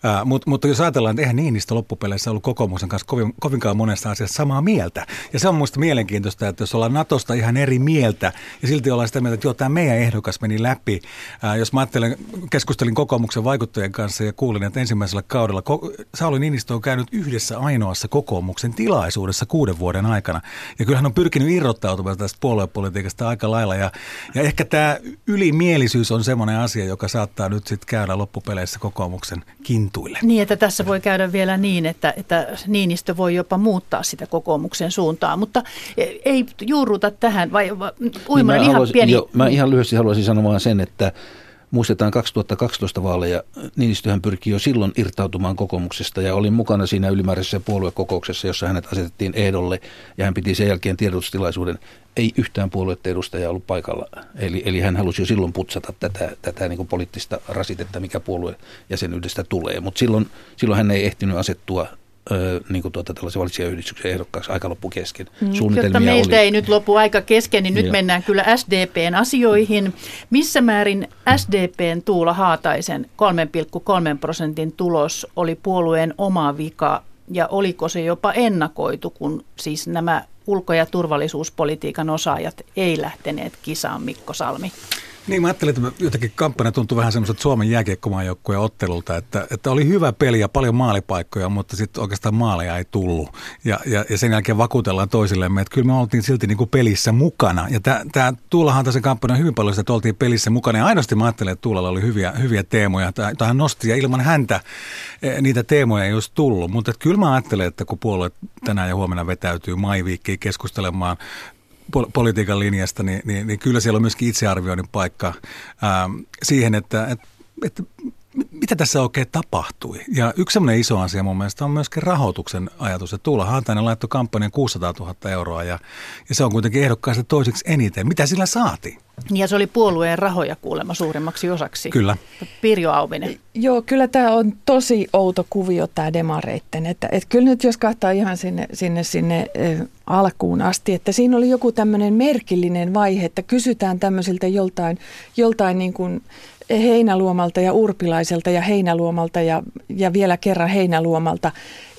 Ää, mutta, mutta jos ajatellaan, että eihän niistä loppupeleissä ollut kokoomuksen kanssa kovin, kovinkaan monesta asiasta samaa mieltä. Ja se on minusta mielenkiintoista, että jos ollaan Natosta ihan eri mieltä, ja silti ollaan sitä mieltä, että joo, tämä meidän ehdokas meni läpi. Ää, jos mä ajattelen, keskustelin kokoomuksen vaikuttajien kanssa ja kuulin, että ensimmäisellä kaudella Sauli Niinistö on käynyt yhdessä ainoassa kokoomuksen tilaisuudessa kuuden vuoden aikana. Ja kyllä hän on pyrkinyt irrottautumaan tästä puoluepolitiikasta aika lailla. Ja, ja ehkä tämä ylimielisyys on semmoinen asia, joka saattaa nyt sitten käydä loppupeleissä kokoomuksen kintuille. Niin, että tässä voi käydä vielä niin, että, että Niinistö voi jopa muuttaa sitä kokoomuksen suuntaan. Mutta ei juuruta tähän, vai Uimanen niin ihan pieni... Jo, mä ihan lyhyesti haluaisin sanoa sen, että Muistetaan 2012 vaaleja, Niinistöhän pyrki jo silloin irtautumaan kokoomuksesta ja olin mukana siinä ylimääräisessä puoluekokouksessa, jossa hänet asetettiin ehdolle ja hän piti sen jälkeen tiedotustilaisuuden. Ei yhtään puolueiden edustajaa ollut paikalla. Eli, eli hän halusi jo silloin putsata tätä, tätä niin kuin poliittista rasitetta, mikä puolue jäsenyydestä tulee. Mutta silloin, silloin hän ei ehtinyt asettua ö, niin kuin tuota, tällaisen valitsijayhdistyksen ehdokkaaksi aika loppu kesken. Mm, Jotta meiltä oli. ei nyt lopu aika kesken, niin nyt Joo. mennään kyllä SDPn asioihin. Missä määrin SDPn Tuula Haataisen 3,3 prosentin tulos oli puolueen oma vika ja oliko se jopa ennakoitu, kun siis nämä ulko- ja turvallisuuspolitiikan osaajat ei lähteneet kisaan Mikko Salmi? Niin, mä ajattelin, että jotenkin kampanja tuntui vähän semmoiselta Suomen jääkiekkomaajoukkueen ottelulta, että, että oli hyvä peli ja paljon maalipaikkoja, mutta sitten oikeastaan maaleja ei tullut. Ja, ja, ja sen jälkeen vakuutellaan toisillemme, että kyllä me oltiin silti niin kuin pelissä mukana. Ja tämä Tuulahan tässä kampanja hyvin paljon sitä, että oltiin pelissä mukana. Ja ainoasti mä ajattelin, että Tuulalla oli hyviä, hyviä teemoja. Tai hän nosti ja ilman häntä eh, niitä teemoja ei olisi tullut. Mutta kyllä mä ajattelen, että kun puolue tänään ja huomenna vetäytyy Maiviikkiin keskustelemaan politiikan linjasta, niin, niin, niin kyllä siellä on myöskin itsearvioinnin paikka ää, siihen, että, että, että mitä tässä oikein tapahtui? Ja yksi sellainen iso asia mun mielestä on myöskin rahoituksen ajatus. Että Tuula Haatainen laittoi kampanjan 600 000 euroa ja, ja se on kuitenkin ehdokkaasti toiseksi eniten. Mitä sillä saatiin? Ja se oli puolueen rahoja kuulemma suurimmaksi osaksi. Kyllä. Pirjo Auvinen. Joo, kyllä tämä on tosi outo kuvio tämä demareitten. Että, että kyllä nyt jos kahtaa ihan sinne, sinne, sinne äh, alkuun asti, että siinä oli joku tämmöinen merkillinen vaihe, että kysytään tämmöisiltä joltain, joltain niin kuin Heinäluomalta ja Urpilaiselta ja Heinäluomalta ja, ja vielä kerran Heinäluomalta,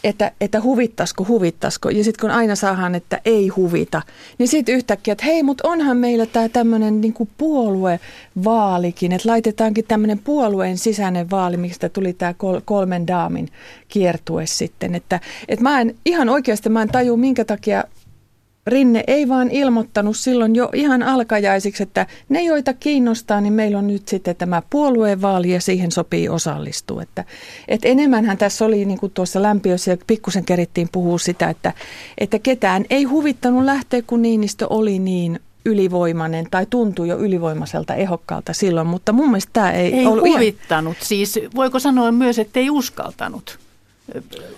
että, että huvittasko, huvittasko. Ja sitten kun aina saadaan, että ei huvita, niin sitten yhtäkkiä, että hei, mutta onhan meillä tämä tämmöinen niin puoluevaalikin, että laitetaankin tämmöinen puolueen sisäinen vaali, mistä tuli tämä kolmen daamin kiertue sitten. Että, että mä en ihan oikeasti, mä en taju, minkä takia Rinne ei vaan ilmoittanut silloin jo ihan alkajaisiksi, että ne, joita kiinnostaa, niin meillä on nyt sitten tämä puoluevaali ja siihen sopii osallistua. Että, että enemmänhän tässä oli, niin kuin tuossa lämpiössä ja pikkusen kerittiin puhua sitä, että, että ketään ei huvittanut lähteä, kun Niinistö oli niin ylivoimainen tai tuntui jo ylivoimaiselta ehokkaalta silloin, mutta mun mielestä tämä ei, ei ollut huvittanut. Ihan... Siis voiko sanoa myös, että ei uskaltanut?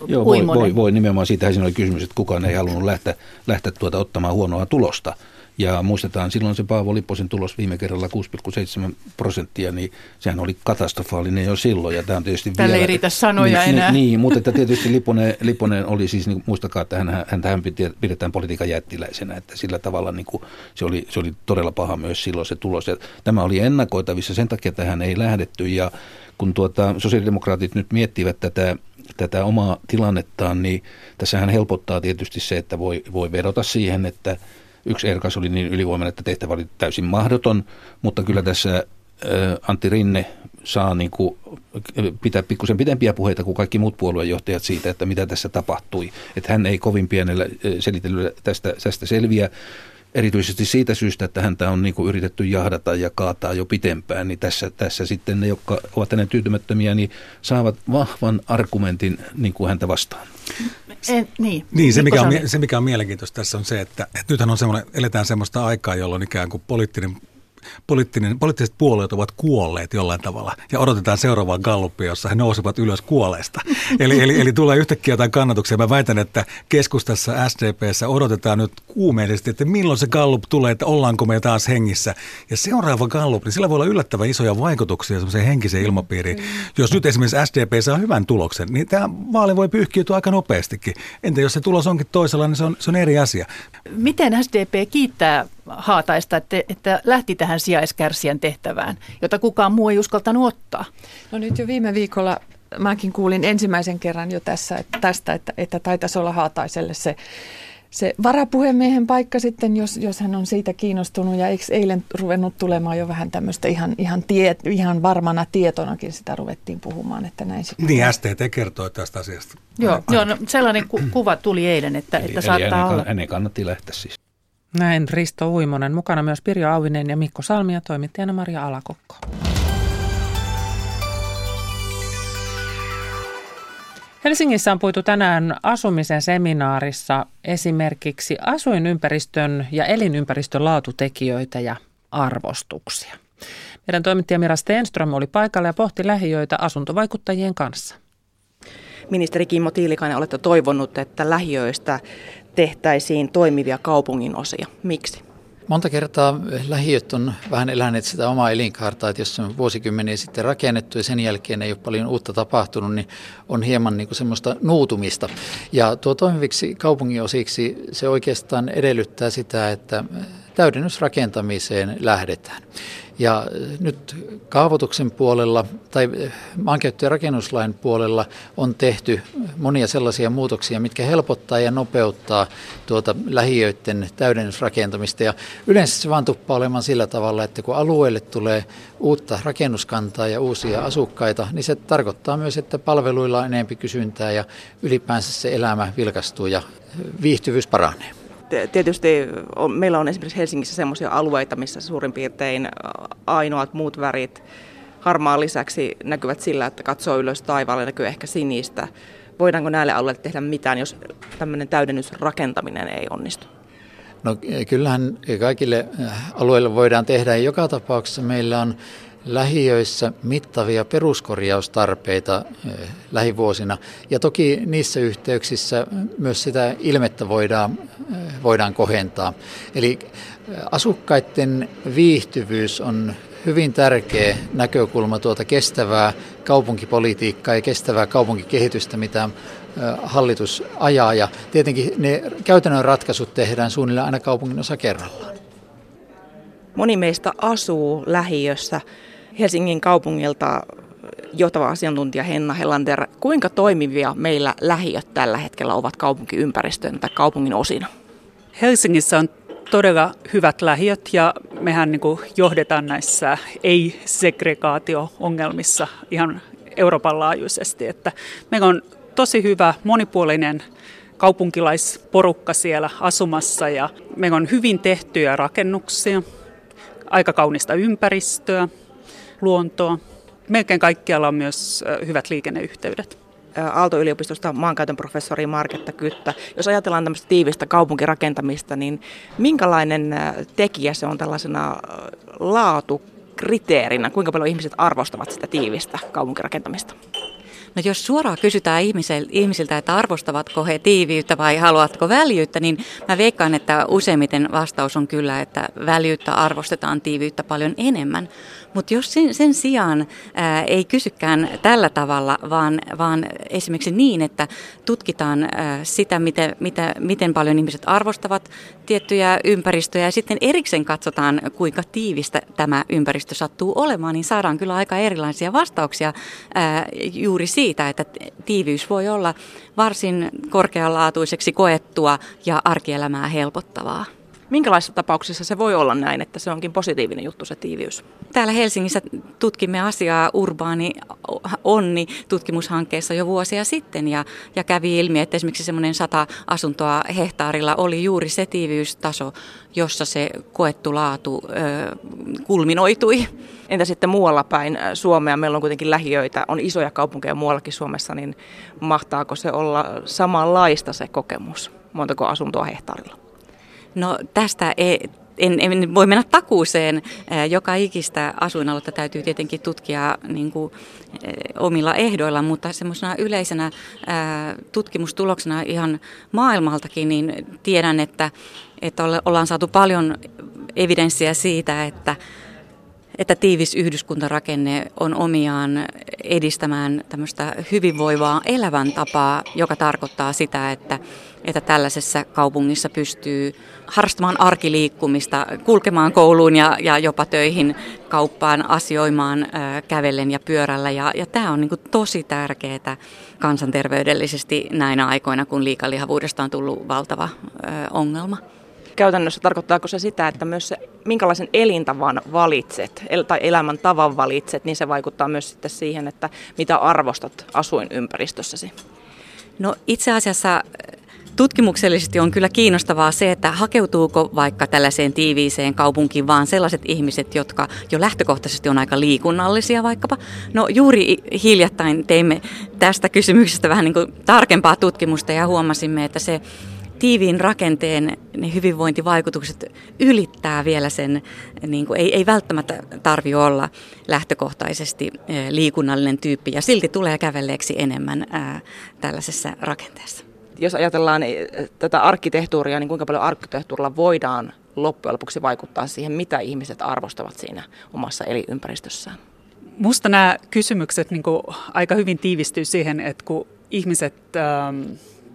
Joo, voi, voi, voi, nimenomaan siitähän siinä oli kysymys, että kukaan ei halunnut lähteä, lähteä tuota ottamaan huonoa tulosta. Ja muistetaan silloin se Paavo Lipposen tulos viime kerralla 6,7 prosenttia, niin sehän oli katastrofaalinen jo silloin. Ja tämä on tietysti Tälle vielä, ei riitä sanoja niin, enää. Niin, niin mutta että tietysti Lipponen, Lipponen oli siis, niin muistakaa, että hän, hän, hän pidetään politiikan jättiläisenä, että sillä tavalla niin kuin, se, oli, se oli todella paha myös silloin se tulos. Ja tämä oli ennakoitavissa, sen takia tähän ei lähdetty ja kun tuota, sosiaalidemokraatit nyt miettivät tätä tätä omaa tilannettaan, niin tässähän helpottaa tietysti se, että voi, voi vedota siihen, että yksi ehdokas oli niin ylivoimainen, että tehtävä oli täysin mahdoton, mutta kyllä tässä Antti Rinne saa niin kuin pitää pikkusen pidempiä puheita kuin kaikki muut puoluejohtajat siitä, että mitä tässä tapahtui. Että hän ei kovin pienellä selitelyllä tästä, tästä selviä. Erityisesti siitä syystä, että häntä on niin kuin yritetty jahdata ja kaataa jo pitempään, niin tässä, tässä sitten ne, jotka ovat hänen tyytymättömiä, niin saavat vahvan argumentin niin kuin häntä vastaan. En, niin, niin se, mikä on, se mikä on mielenkiintoista tässä on se, että, että nythän on semmoinen, eletään semmoista aikaa, jolloin ikään kuin poliittinen poliittinen, poliittiset puolueet ovat kuolleet jollain tavalla ja odotetaan seuraavaa gallupia, jossa he nousevat ylös kuolleesta. *laughs* Eli, eli, eli tulee yhtäkkiä jotain kannatuksia. Mä väitän, että keskustassa SDPssä odotetaan nyt kuumeisesti, että milloin se gallup tulee, että ollaanko me taas hengissä. Ja seuraava gallup, niin sillä voi olla yllättävän isoja vaikutuksia semmoiseen henkiseen ilmapiiriin. Mm. Jos nyt esimerkiksi SDP saa hyvän tuloksen, niin tämä vaali voi pyyhkiytyä aika nopeastikin. Entä jos se tulos onkin toisella, niin se on, se on eri asia. Miten SDP kiittää Haataista, että, että lähti tähän sijaiskärsijän tehtävään, jota kukaan muu ei uskaltanut ottaa? No nyt jo viime viikolla mäkin kuulin ensimmäisen kerran jo tässä, että, tästä, että, että taitaisi olla Haataiselle se, se varapuhemiehen paikka sitten, jos, jos hän on siitä kiinnostunut. Ja eikö eilen ruvennut tulemaan jo vähän tämmöistä ihan, ihan, tie, ihan varmana tietonakin sitä ruvettiin puhumaan, että näin sitten. Niin, STT kertoi tästä asiasta. Joo, joo no, sellainen ku, kuva tuli eilen, että, eli, että eli saattaa hänen, olla. Hänen kannatti lähteä siis. Näin Risto Uimonen, mukana myös Pirjo Auvinen ja Mikko Salmi ja toimittajana Maria Alakokko. Helsingissä on puitu tänään asumisen seminaarissa esimerkiksi asuinympäristön ja elinympäristön laatutekijöitä ja arvostuksia. Meidän toimittaja Mira Stenström oli paikalla ja pohti lähiöitä asuntovaikuttajien kanssa. Ministeri Kimmo Tiilikainen, olette toivonut, että lähiöistä tehtäisiin toimivia kaupungin osia. Miksi? Monta kertaa lähiöt on vähän eläneet sitä omaa elinkaartaa, että jos on vuosikymmeniä sitten rakennettu ja sen jälkeen ei ole paljon uutta tapahtunut, niin on hieman niin kuin semmoista nuutumista. Ja tuo toimiviksi kaupunginosiksi se oikeastaan edellyttää sitä, että täydennysrakentamiseen lähdetään. Ja nyt kaavoituksen puolella tai maankäyttö- ja rakennuslain puolella on tehty monia sellaisia muutoksia, mitkä helpottaa ja nopeuttaa tuota lähiöiden täydennysrakentamista. Ja yleensä se vaan tuppaa olemaan sillä tavalla, että kun alueelle tulee uutta rakennuskantaa ja uusia asukkaita, niin se tarkoittaa myös, että palveluilla on enemmän kysyntää ja ylipäänsä se elämä vilkastuu ja viihtyvyys paranee tietysti on, meillä on esimerkiksi Helsingissä sellaisia alueita, missä suurin piirtein ainoat muut värit harmaan lisäksi näkyvät sillä, että katsoo ylös taivaalle, näkyy ehkä sinistä. Voidaanko näille alueille tehdä mitään, jos tämmöinen täydennysrakentaminen ei onnistu? No kyllähän kaikille alueille voidaan tehdä. Joka tapauksessa meillä on lähiöissä mittavia peruskorjaustarpeita eh, lähivuosina. Ja toki niissä yhteyksissä myös sitä ilmettä voidaan, eh, voidaan kohentaa. Eli eh, asukkaiden viihtyvyys on hyvin tärkeä näkökulma tuota kestävää kaupunkipolitiikkaa ja kestävää kaupunkikehitystä, mitä hallitus ajaa. Ja tietenkin ne käytännön ratkaisut tehdään suunnilleen aina kaupungin osa kerrallaan. Moni meistä asuu lähiössä. Helsingin kaupungilta johtava asiantuntija Henna Hellander, kuinka toimivia meillä lähiöt tällä hetkellä ovat kaupunkiympäristön tai kaupungin osina? Helsingissä on todella hyvät lähiöt ja mehän niin johdetaan näissä ei-segregaatio-ongelmissa ihan Euroopan laajuisesti. Että meillä on tosi hyvä monipuolinen kaupunkilaisporukka siellä asumassa ja meillä on hyvin tehtyjä rakennuksia, aika kaunista ympäristöä, luontoa. Melkein kaikkialla on myös hyvät liikenneyhteydet. Aalto-yliopistosta maankäytön professori Marketta Kyttä. Jos ajatellaan tämmöistä tiivistä kaupunkirakentamista, niin minkälainen tekijä se on tällaisena laatukriteerinä? Kuinka paljon ihmiset arvostavat sitä tiivistä kaupunkirakentamista? No jos suoraan kysytään ihmisiltä, että arvostavatko he tiiviyttä vai haluatko väljyyttä, niin mä veikkaan, että useimmiten vastaus on kyllä, että väljyyttä arvostetaan tiiviyttä paljon enemmän. Mutta jos sen, sen sijaan ää, ei kysykään tällä tavalla, vaan, vaan esimerkiksi niin, että tutkitaan ää, sitä, miten, mitä, miten paljon ihmiset arvostavat tiettyjä ympäristöjä ja sitten erikseen katsotaan, kuinka tiivistä tämä ympäristö sattuu olemaan, niin saadaan kyllä aika erilaisia vastauksia ää, juuri siitä, että tiiviys voi olla varsin korkealaatuiseksi koettua ja arkielämää helpottavaa. Minkälaisissa tapauksissa se voi olla näin, että se onkin positiivinen juttu se tiiviys? Täällä Helsingissä tutkimme asiaa urbaani onni tutkimushankkeessa jo vuosia sitten ja, ja kävi ilmi, että esimerkiksi semmoinen sata asuntoa hehtaarilla oli juuri se tiiviystaso, jossa se koettu laatu ö, kulminoitui. Entä sitten muualla päin Suomea? Meillä on kuitenkin lähiöitä, on isoja kaupunkeja muuallakin Suomessa, niin mahtaako se olla samanlaista se kokemus? Montako asuntoa hehtaarilla? No tästä ei, en, en voi mennä takuuseen. Joka ikistä asuinaluetta täytyy tietenkin tutkia niin kuin, omilla ehdoilla, mutta semmoisena yleisenä tutkimustuloksena ihan maailmaltakin, niin tiedän, että, että ollaan saatu paljon evidenssiä siitä, että että tiivis yhdyskuntarakenne on omiaan edistämään tämmöistä hyvinvoivaa elämäntapaa, joka tarkoittaa sitä, että, että tällaisessa kaupungissa pystyy harrastamaan arkiliikkumista, kulkemaan kouluun ja, ja jopa töihin, kauppaan, asioimaan ää, kävellen ja pyörällä. Ja, ja tämä on niin tosi tärkeää kansanterveydellisesti näinä aikoina, kun liikalihavuudesta on tullut valtava ää, ongelma käytännössä tarkoittaako se sitä, että myös se, minkälaisen elintavan valitset tai elämäntavan valitset, niin se vaikuttaa myös sitten siihen, että mitä arvostat asuinympäristössäsi? No itse asiassa Tutkimuksellisesti on kyllä kiinnostavaa se, että hakeutuuko vaikka tällaiseen tiiviiseen kaupunkiin vaan sellaiset ihmiset, jotka jo lähtökohtaisesti on aika liikunnallisia vaikkapa. No juuri hiljattain teimme tästä kysymyksestä vähän niin kuin tarkempaa tutkimusta ja huomasimme, että se tiiviin rakenteen ne hyvinvointivaikutukset ylittää vielä sen, niin kuin, ei, ei välttämättä tarvi olla lähtökohtaisesti liikunnallinen tyyppi ja silti tulee kävelleeksi enemmän ää, tällaisessa rakenteessa. Jos ajatellaan tätä arkkitehtuuria, niin kuinka paljon arkkitehtuurilla voidaan loppujen lopuksi vaikuttaa siihen, mitä ihmiset arvostavat siinä omassa elinympäristössään? Musta nämä kysymykset niin kuin, aika hyvin tiivistyy siihen, että kun ihmiset ähm,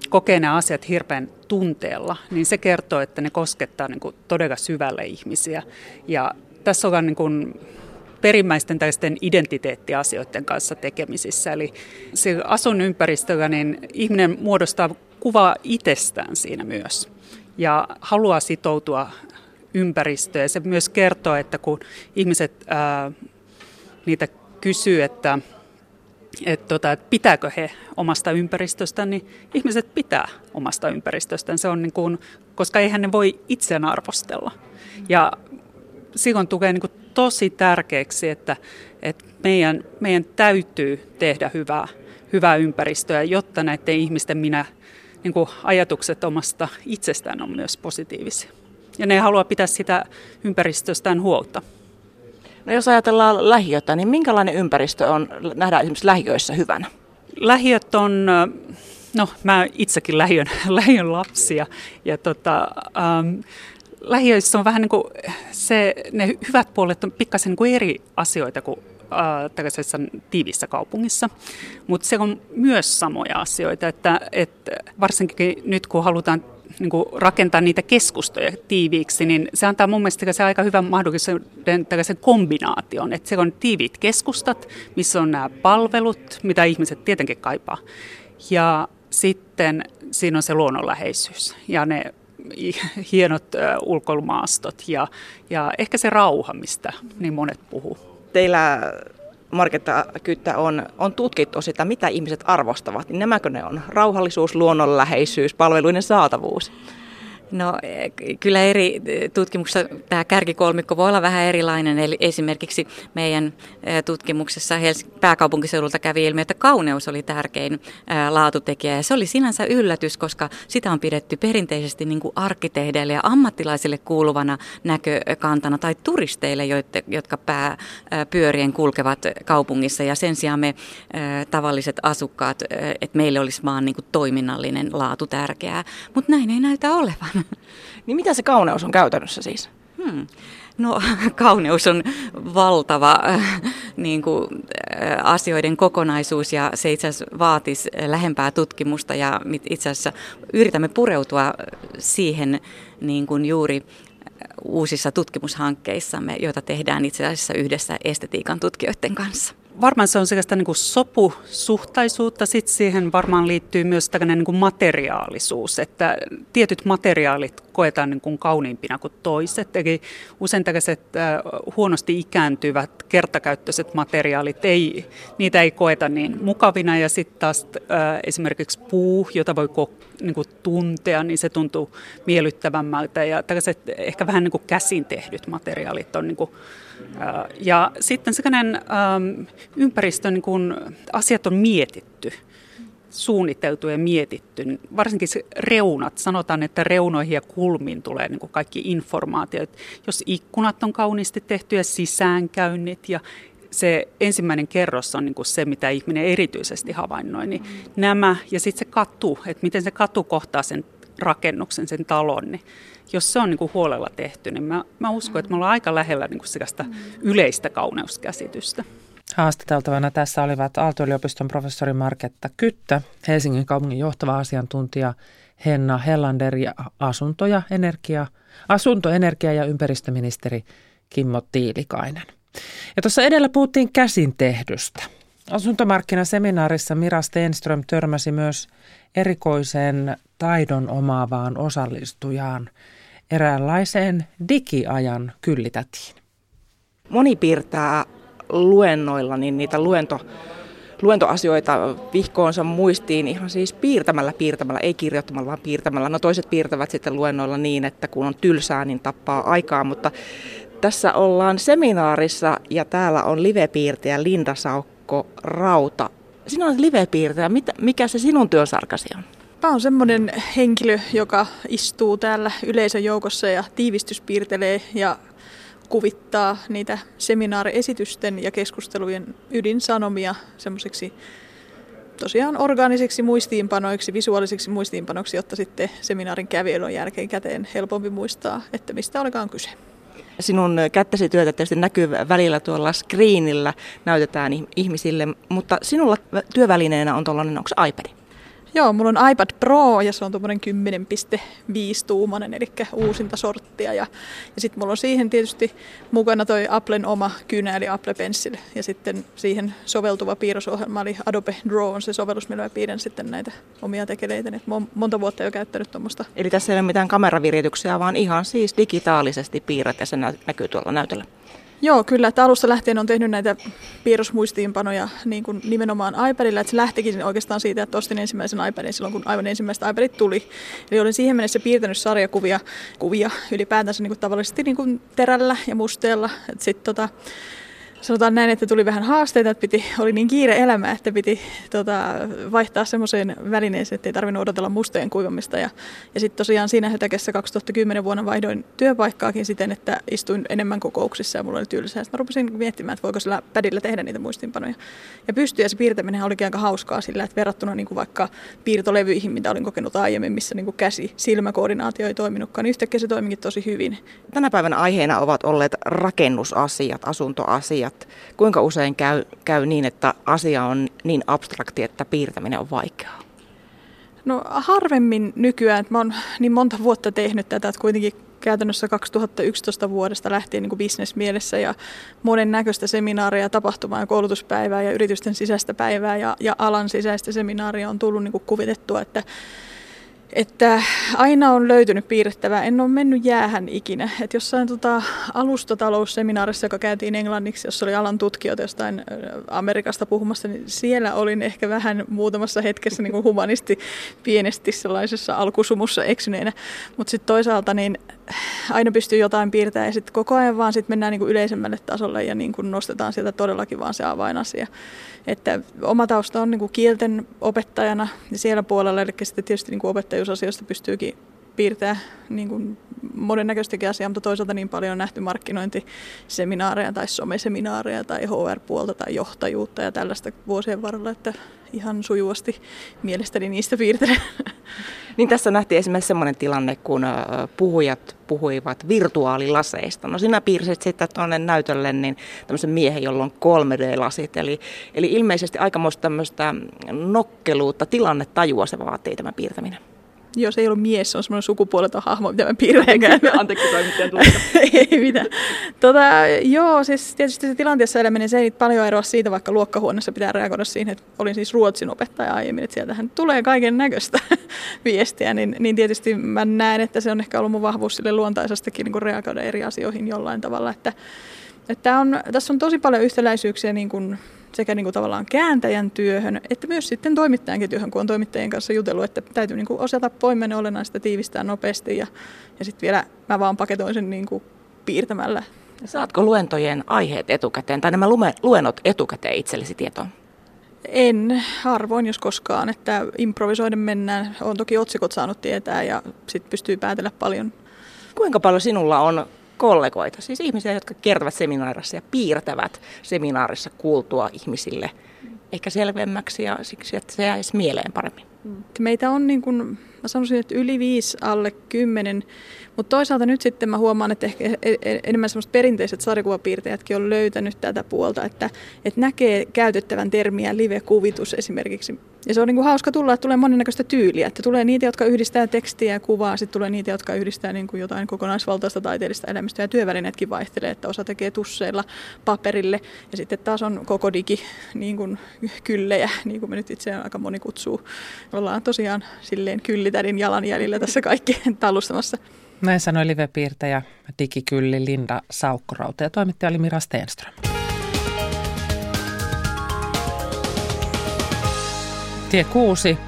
kokee nämä asiat hirveän tunteella, niin se kertoo, että ne koskettaa niin kuin, todella syvälle ihmisiä. Ja tässä on niin kuin, perimmäisten tällaisten identiteettiasioiden kanssa tekemisissä. Eli se asuinympäristöllä niin ihminen muodostaa kuvaa itsestään siinä myös ja haluaa sitoutua ympäristöön. Se myös kertoo, että kun ihmiset ää, niitä kysyy, että, että, tota, että pitääkö he omasta ympäristöstään, niin ihmiset pitää omasta ympäristöstään. Se on niin kuin, koska eihän ne voi itseään arvostella. Ja silloin tulee niin kuin tosi tärkeäksi, että, että meidän, meidän täytyy tehdä hyvää, hyvää ympäristöä, jotta näiden ihmisten minä niin kuin ajatukset omasta itsestään on myös positiivisia. Ja ne haluaa pitää sitä ympäristöstään huolta. No jos ajatellaan lähiötä, niin minkälainen ympäristö on, nähdään esimerkiksi lähiöissä hyvänä? Lähiöt on, no mä itsekin lähiön, *laughs* lähiön lapsia ja tota, ähm, lähiöissä on vähän niin kuin se, ne hyvät puolet on pikkasen niin eri asioita kuin äh, tällaisessa tiivissä kaupungissa. Mutta se on myös samoja asioita, että, että varsinkin nyt kun halutaan niin kuin rakentaa niitä keskustoja tiiviiksi, niin se antaa mun mielestä se aika hyvän mahdollisuuden tällaisen kombinaation. Että se on tiiviit keskustat, missä on nämä palvelut, mitä ihmiset tietenkin kaipaa. Ja sitten siinä on se luonnonläheisyys ja ne *laughs* hienot ulkoilmaastot ja, ja ehkä se rauha, mistä niin monet puhuu. Teillä Marketta Kyttä on, on tutkittu sitä, mitä ihmiset arvostavat. Niin nämäkö ne on? Rauhallisuus, luonnonläheisyys, palveluiden saatavuus? No kyllä eri tutkimuksissa tämä kärkikolmikko voi olla vähän erilainen. Eli esimerkiksi meidän tutkimuksessa Hels- pääkaupunkiseudulta kävi ilmi, että kauneus oli tärkein laatutekijä. Ja se oli sinänsä yllätys, koska sitä on pidetty perinteisesti niin kuin arkkitehdeille ja ammattilaisille kuuluvana näkökantana tai turisteille, jotka pääpyörien kulkevat kaupungissa. Ja sen sijaan me tavalliset asukkaat, että meille olisi vaan niin kuin toiminnallinen laatu tärkeää. Mutta näin ei näytä olevan. *laughs* Niin mitä se kauneus on käytännössä siis? Hmm. No *laughs* kauneus on valtava äh, niin kuin, äh, asioiden kokonaisuus ja se itse asiassa vaatisi lähempää tutkimusta ja itse asiassa yritämme pureutua siihen niin kuin juuri uusissa tutkimushankkeissamme, joita tehdään itse asiassa yhdessä estetiikan tutkijoiden kanssa varmaan se on sellaista niin kuin sopusuhtaisuutta, sitten siihen varmaan liittyy myös tällainen niin kuin materiaalisuus, että tietyt materiaalit koetaan niin kuin kauniimpina kuin toiset, eli usein tällaiset äh, huonosti ikääntyvät kertakäyttöiset materiaalit, ei, niitä ei koeta niin mukavina, ja sitten taas äh, esimerkiksi puu, jota voi niin kuin tuntea, niin se tuntuu miellyttävämmältä, ja tällaiset ehkä vähän niin kuin käsin tehdyt materiaalit on niin kuin ja sitten sellainen ähm, ympäristön niin kun asiat on mietitty, suunniteltu ja mietitty. Varsinkin se reunat, sanotaan, että reunoihin ja kulmiin tulee niin kaikki informaatiot. Jos ikkunat on kauniisti tehty ja sisäänkäynnit ja se ensimmäinen kerros on niin se, mitä ihminen erityisesti havainnoi, niin nämä ja sitten se katu, että miten se katu kohtaa sen rakennuksen, sen talon, niin jos se on niin kuin huolella tehty, niin mä, mä uskon, että me ollaan aika lähellä niin kuin sellaista yleistä kauneuskäsitystä. Haastateltavana tässä olivat Aalto-yliopiston professori Marketta Kyttä, Helsingin kaupungin johtava asiantuntija Henna Hellander ja asunto- ja energia, asunto-, energia- ja ympäristöministeri Kimmo Tiilikainen. Ja tuossa edellä puhuttiin käsin tehdystä. Asuntomarkkinaseminaarissa Mira Stenström törmäsi myös erikoiseen taidon omaavaan osallistujaan, eräänlaiseen digiajan kyllitätiin. Moni piirtää luennoilla niin niitä luento, luentoasioita vihkoonsa muistiin ihan siis piirtämällä, piirtämällä, ei kirjoittamalla, vaan piirtämällä. No toiset piirtävät sitten luennoilla niin, että kun on tylsää, niin tappaa aikaa, mutta tässä ollaan seminaarissa ja täällä on livepiirtäjä Linda Saukko Rauta. Sinä olet livepiirtäjä. Mikä se sinun työsarkasi on? Mä oon semmoinen henkilö, joka istuu täällä yleisön joukossa ja tiivistyspiirtelee ja kuvittaa niitä seminaariesitysten ja keskustelujen ydinsanomia semmoiseksi tosiaan orgaanisiksi muistiinpanoiksi, visuaalisiksi muistiinpanoiksi, jotta sitten seminaarin kävielon jälkeen käteen helpompi muistaa, että mistä olikaan kyse. Sinun kättäsi työtä tietysti näkyy välillä tuolla screenillä, näytetään ihmisille, mutta sinulla työvälineenä on tuollainen, onko iPad? Joo, mulla on iPad Pro ja se on tuommoinen 10,5 tuumanen, eli uusinta sorttia. Ja, ja sitten mulla on siihen tietysti mukana toi Applen oma kynä, eli Apple Pencil. Ja sitten siihen soveltuva piirrosohjelma, eli Adobe Draw on se sovellus, millä mä piirrän sitten näitä omia tekeleitä. Et mä oon monta vuotta jo käyttänyt tuommoista. Eli tässä ei ole mitään kameravirityksiä, vaan ihan siis digitaalisesti piirrät ja se näkyy tuolla näytöllä. Joo, kyllä. Että alusta lähtien on tehnyt näitä piirrosmuistiinpanoja niin kuin nimenomaan iPadilla. Että se lähtikin oikeastaan siitä, että ostin ensimmäisen iPadin silloin, kun aivan ensimmäistä iPadit tuli. Eli olin siihen mennessä piirtänyt sarjakuvia kuvia ylipäätänsä niin kuin tavallisesti niin kuin terällä ja musteella. Sitten tota, sanotaan näin, että tuli vähän haasteita, että piti, oli niin kiire elämä, että piti tota, vaihtaa semmoiseen välineeseen, että ei tarvinnut odotella musteen kuivamista. Ja, ja sitten tosiaan siinä hötäkessä 2010 vuonna vaihdoin työpaikkaakin siten, että istuin enemmän kokouksissa ja mulla oli tylsää. Sitten mä rupesin miettimään, että voiko sillä pädillä tehdä niitä muistinpanoja. Ja pystyi ja se piirtäminen olikin aika hauskaa sillä, että verrattuna niin kuin vaikka piirtolevyihin, mitä olin kokenut aiemmin, missä niin kuin käsi, silmäkoordinaatio ei toiminutkaan, niin yhtäkkiä se toimikin tosi hyvin. Tänä päivänä aiheena ovat olleet rakennusasiat, asuntoasiat, että kuinka usein käy, käy niin, että asia on niin abstrakti, että piirtäminen on vaikeaa? No harvemmin nykyään, mä oon niin monta vuotta tehnyt tätä, että kuitenkin käytännössä 2011 vuodesta lähtien niin bisnesmielessä ja monen näköistä seminaaria, tapahtumaa ja koulutuspäivää ja yritysten sisäistä päivää ja, ja alan sisäistä seminaaria on tullut niin kuvitettua, että että aina on löytynyt piirrettävää. En ole mennyt jäähän ikinä. Et jossain tota, alustatalousseminaarissa, joka käytiin englanniksi, jossa oli alan tutkijoita jostain Amerikasta puhumassa, niin siellä olin ehkä vähän muutamassa hetkessä niin kuin humanisti pienesti sellaisessa alkusumussa eksyneenä. Mutta sitten toisaalta niin aina pystyy jotain piirtämään ja sitten koko ajan vaan sit mennään niin kuin yleisemmälle tasolle ja niin kuin nostetaan sieltä todellakin vaan se avainasia. Että oma tausta on niin kuin kielten opettajana ja siellä puolella, eli sitten tietysti niin kuin opettajuusasioista pystyykin piirtää niin kuin monennäköistäkin asiaa, mutta toisaalta niin paljon on nähty markkinointiseminaareja tai someseminaareja tai HR-puolta tai johtajuutta ja tällaista vuosien varrella, että ihan sujuvasti mielestäni niistä piirtelen. *laughs* Niin tässä nähtiin esimerkiksi sellainen tilanne, kun puhujat puhuivat virtuaalilaseista. No sinä piirsit sitten tuonne näytölle niin tämmöisen miehen, jolla on 3D-lasit. Eli, eli ilmeisesti aikamoista tämmöistä nokkeluutta, tilannetajua se vaatii tämä piirtäminen. Joo, se ei ollut mies, se on semmoinen sukupuoleton hahmo, mitä mä piirrän. *laughs* Anteeksi toimittajan *laughs* Ei mitään. Tota, joo, siis tietysti se tilanteessa eläminen, se ei paljon eroa siitä, vaikka luokkahuoneessa pitää reagoida siihen, että olin siis ruotsin opettaja aiemmin, että sieltähän tulee kaiken näköistä *laughs* viestiä, niin, niin tietysti mä näen, että se on ehkä ollut mun vahvuus sille luontaisastakin niin reagoida eri asioihin jollain tavalla, että, että on, tässä on tosi paljon yhtäläisyyksiä niin kuin sekä niin kuin tavallaan kääntäjän työhön, että myös sitten toimittajankin työhön, kun on toimittajien kanssa jutellut, että täytyy niin kuin osata poimia ne olennaista tiivistää nopeasti ja, ja sitten vielä mä vaan paketoin sen niin kuin piirtämällä. Saatko luentojen aiheet etukäteen tai nämä luennot etukäteen itsellesi tietoon? En, harvoin jos koskaan, että improvisoiden mennään. Olen toki otsikot saanut tietää ja sitten pystyy päätellä paljon. Kuinka paljon sinulla on kollegoita, siis ihmisiä, jotka kertovat seminaarissa ja piirtävät seminaarissa kuultua ihmisille ehkä selvemmäksi ja siksi, että se jäisi mieleen paremmin. Meitä on niin kuin, mä sanoisin, että yli viisi alle kymmenen, mutta toisaalta nyt sitten mä huomaan, että ehkä e- e- enemmän semmoiset perinteiset sarjakuvapiirtäjätkin on löytänyt tätä puolta, että, että näkee käytettävän termiä live-kuvitus esimerkiksi ja se on niin kuin hauska tulla, että tulee monennäköistä tyyliä. Että tulee niitä, jotka yhdistää tekstiä ja kuvaa, sitten tulee niitä, jotka yhdistää niin kuin jotain kokonaisvaltaista taiteellista elämistä. Ja työvälineetkin vaihtelee, että osa tekee tusseilla paperille ja sitten taas on koko digi niin kuin kyllejä, niin kuin me nyt itse aika moni kutsuu. Ollaan tosiaan silleen kyllitädin jalanjäljellä tässä kaikki tallustamassa. Näin sanoi livepiirtäjä digikylli Linda Saukkorauta ja toimittaja oli Mira Stenström. Tie 6,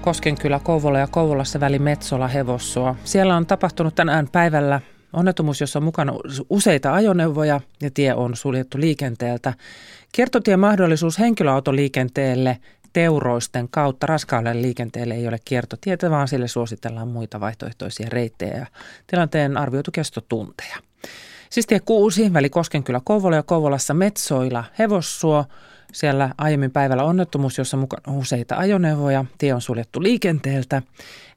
Koskenkylä, Kouvola ja Kouvolassa väli Metsola, Hevossoa. Siellä on tapahtunut tänään päivällä onnettomuus, jossa on mukana useita ajoneuvoja ja tie on suljettu liikenteeltä. Kiertotien mahdollisuus henkilöautoliikenteelle teuroisten kautta raskaalle liikenteelle ei ole kiertotietä, vaan sille suositellaan muita vaihtoehtoisia reittejä ja tilanteen arvioitu kesto tunteja. Siis tie 6, väli Koskenkylä, Kouvola ja Kouvolassa Metsoila, Hevossuo – Siellä aiemmin päivällä onnettomuus, jossa mukana useita ajoneuvoja. Tie on suljettu liikenteeltä.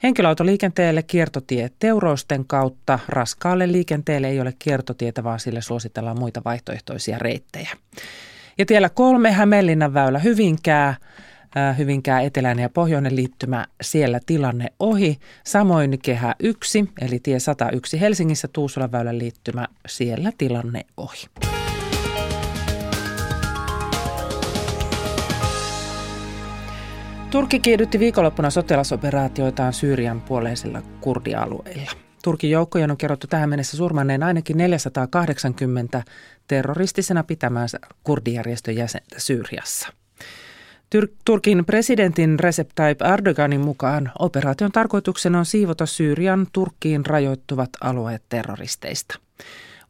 Henkilöautoliikenteelle kiertotie Teurousten kautta. Raskaalle liikenteelle ei ole kiertotietä, vaan sille suositellaan muita vaihtoehtoisia reittejä. Ja tiellä kolme Hämeenlinnan väylä Hyvinkää. Hyvinkää eteläinen ja pohjoinen liittymä, siellä tilanne ohi. Samoin kehä 1, eli tie 101 Helsingissä Tuusulan väylän liittymä, siellä tilanne ohi. Turkki kiihdytti viikonloppuna sotilasoperaatioitaan Syyrian puoleisilla kurdialueilla. Turkin joukkojen on kerrottu tähän mennessä surmanneen ainakin 480 terroristisena pitämäänsä kurdijärjestön jäsentä Syyriassa. Turkin presidentin Recep Tayyip Erdoganin mukaan operaation tarkoituksena on siivota Syyrian Turkkiin rajoittuvat alueet terroristeista.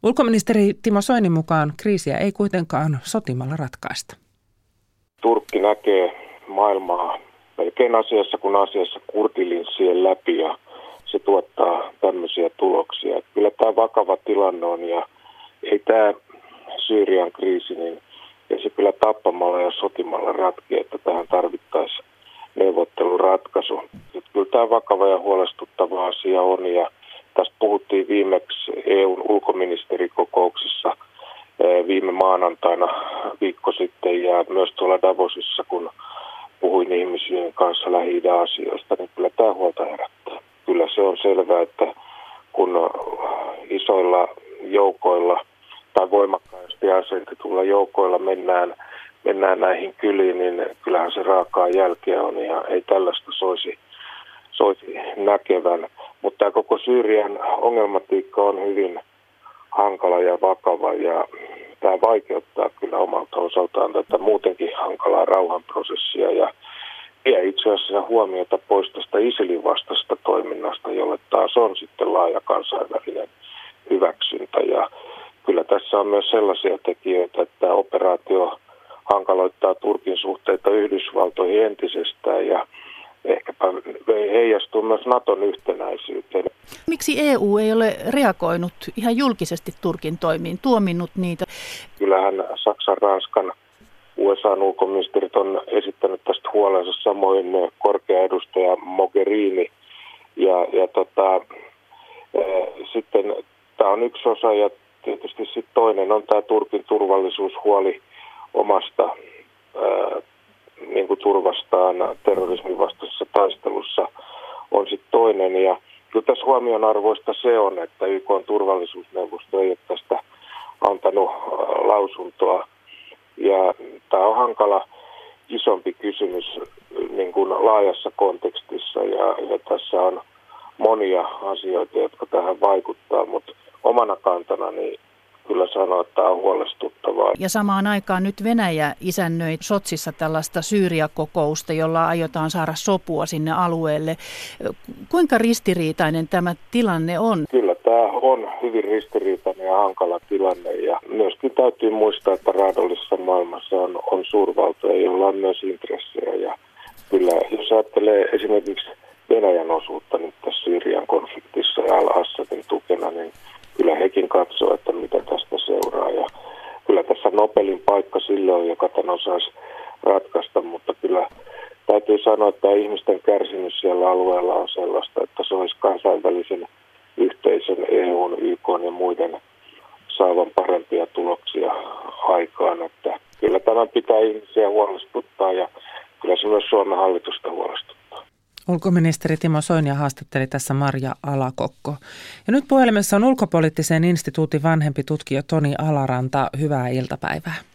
Ulkoministeri Timo Soinin mukaan kriisiä ei kuitenkaan sotimalla ratkaista. Turkki näkee maailmaa melkein asiassa kuin asiassa kurdilinssien läpi ja se tuottaa tämmöisiä tuloksia. Kyllä tämä vakava tilanne on ja ei tämä Syyrian kriisi, niin ei se kyllä tappamalla ja sotimalla ratki, että tähän tarvittaisiin neuvotteluratkaisu. Että kyllä tämä vakava ja huolestuttava asia on ja tästä puhuttiin viimeksi EUn ulkoministerikokouksessa viime maanantaina viikko sitten ja myös tuolla Davosissa, kun puhuin ihmisten kanssa lähi asioista, niin kyllä tämä huolta herättää. Kyllä se on selvää, että kun isoilla joukoilla tai voimakkaasti asetetulla joukoilla mennään, mennään näihin kyliin, niin kyllähän se raakaa jälkeä on ja ei tällaista soisi, soisi näkevän. Mutta tämä koko Syyrian ongelmatiikka on hyvin hankala ja vakava ja tämä vaikeuttaa kyllä omalta osaltaan tätä muutenkin hankalaa rauhanprosessia ja vie itse asiassa huomiota pois tästä ISILin vastaista toiminnasta, jolle taas on sitten laaja kansainvälinen hyväksyntä. Ja kyllä tässä on myös sellaisia tekijöitä, että operaatio hankaloittaa Turkin suhteita Yhdysvaltoihin entisestään ja ehkäpä heijastuu myös Naton yhtenäisyyteen. Miksi EU ei ole reagoinut ihan julkisesti Turkin toimiin, tuominnut niitä? Kyllähän Saksan, Ranskan, USAn ulkoministerit on esittänyt tästä huolensa, samoin korkea edustaja Mogherini. Ja, ja tota, sitten tämä on yksi osa ja tietysti sitten toinen on tämä Turkin turvallisuushuoli omasta ää, niin turvastaan terrorismin vastaisessa taistelussa on sitten toinen. Ja kyllä tässä huomionarvoista se on, että YK on turvallisuusneuvosto ei ole tästä antanut lausuntoa. Ja tämä on hankala isompi kysymys niin kuin laajassa kontekstissa ja, ja tässä on monia asioita, jotka tähän vaikuttaa, mutta omana kantana niin kyllä sanoa, että tämä on huolestuttavaa. Ja samaan aikaan nyt Venäjä isännöi Sotsissa tällaista Syyriakokousta, jolla aiotaan saada sopua sinne alueelle. Kuinka ristiriitainen tämä tilanne on? Kyllä tämä on hyvin ristiriitainen ja hankala tilanne ja myöskin täytyy muistaa, että raadollisessa maailmassa on, on suurvaltoja, joilla on myös intressejä ja kyllä jos ajattelee esimerkiksi Venäjän osuutta nyt tässä Syyrian konfliktissa ja Al-Assadin tukena, niin kyllä hekin katsoo, että mitä tästä seuraa. Ja kyllä tässä On, joka tämän osaisi ratkaista, mutta kyllä täytyy sanoa, että ihmisten kärsimys siellä alueella on sellaista, että se olisi kansainvälisen yhteisön, EUn, YK ja muiden saavan parempia tuloksia aikaan. Että kyllä tämän pitää ihmisiä huolestuttaa ja kyllä se myös Suomen hallitusta huolestuttaa. Ulkoministeri Timo Soinia haastatteli tässä Marja Alakokko. Ja nyt puhelimessa on ulkopoliittisen instituutin vanhempi tutkija Toni Alaranta. Hyvää iltapäivää.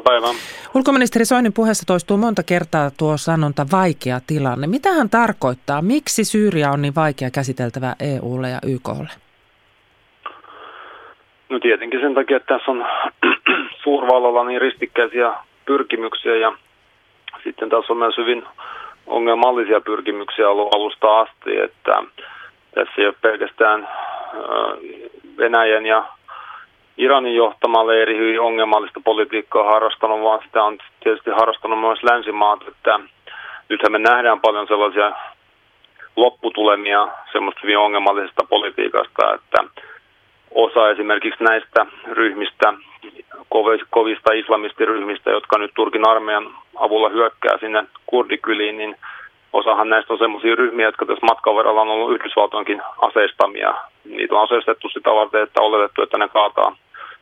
Iltapäivää. Ulkoministeri Soinin puheessa toistuu monta kertaa tuo sanonta vaikea tilanne. Mitä hän tarkoittaa? Miksi Syyria on niin vaikea käsiteltävä EUlle ja YKlle? No tietenkin sen takia, että tässä on *clears throat* suurvallalla niin ristikkäisiä pyrkimyksiä ja sitten tässä on myös hyvin ongelmallisia pyrkimyksiä ollut alusta asti, että tässä ei ole pelkästään Venäjän ja Iranin johtama leiri hyvin ongelmallista politiikkaa harrastanut, vaan sitä on tietysti harrastanut myös länsimaat, että nythän me nähdään paljon sellaisia lopputulemia semmoista hyvin ongelmallisesta politiikasta, että osa esimerkiksi näistä ryhmistä kovista islamistiryhmistä, jotka nyt Turkin armeijan avulla hyökkää sinne kurdikyliin, niin osahan näistä on sellaisia ryhmiä, jotka tässä matkan verralla on ollut Yhdysvaltoinkin aseistamia. Niitä on aseistettu sitä varten, että oletettu, että ne kaataa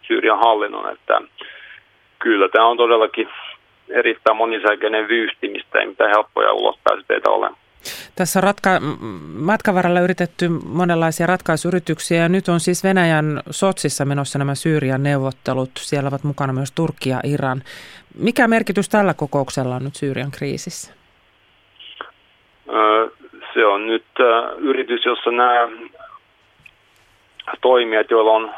Syyrian hallinnon. Että kyllä tämä on todellakin erittäin monisäikeinen vyyhti, mistä ei mitään helppoja ulospääsyteitä ole. Tässä on ratka- matkan varrella yritetty monenlaisia ratkaisuyrityksiä ja nyt on siis Venäjän Sotsissa menossa nämä Syyrian neuvottelut. Siellä ovat mukana myös Turkki ja Iran. Mikä merkitys tällä kokouksella on nyt Syyrian kriisissä? Se on nyt yritys, jossa nämä toimijat, joilla on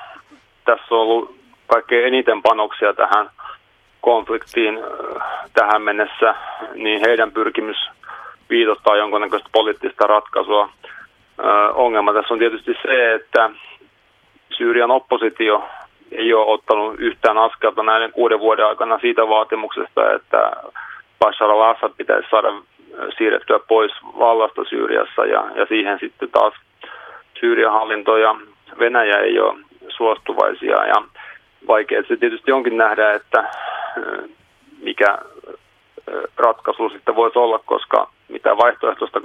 tässä ollut kaikkein eniten panoksia tähän konfliktiin tähän mennessä, niin heidän pyrkimys viitottaa jonkunnäköistä poliittista ratkaisua. Ongelma tässä on tietysti se, että Syyrian oppositio ei ole ottanut yhtään askelta näiden kuuden vuoden aikana siitä vaatimuksesta, että Bashar al-Assad pitäisi saada siirrettyä pois vallasta Syyriassa ja, ja siihen sitten taas Syyrian hallinto ja Venäjä ei ole suostuvaisia ja vaikea se tietysti onkin nähdä, että mikä ratkaisu sitten voisi olla, koska mitä vaihtoehtoista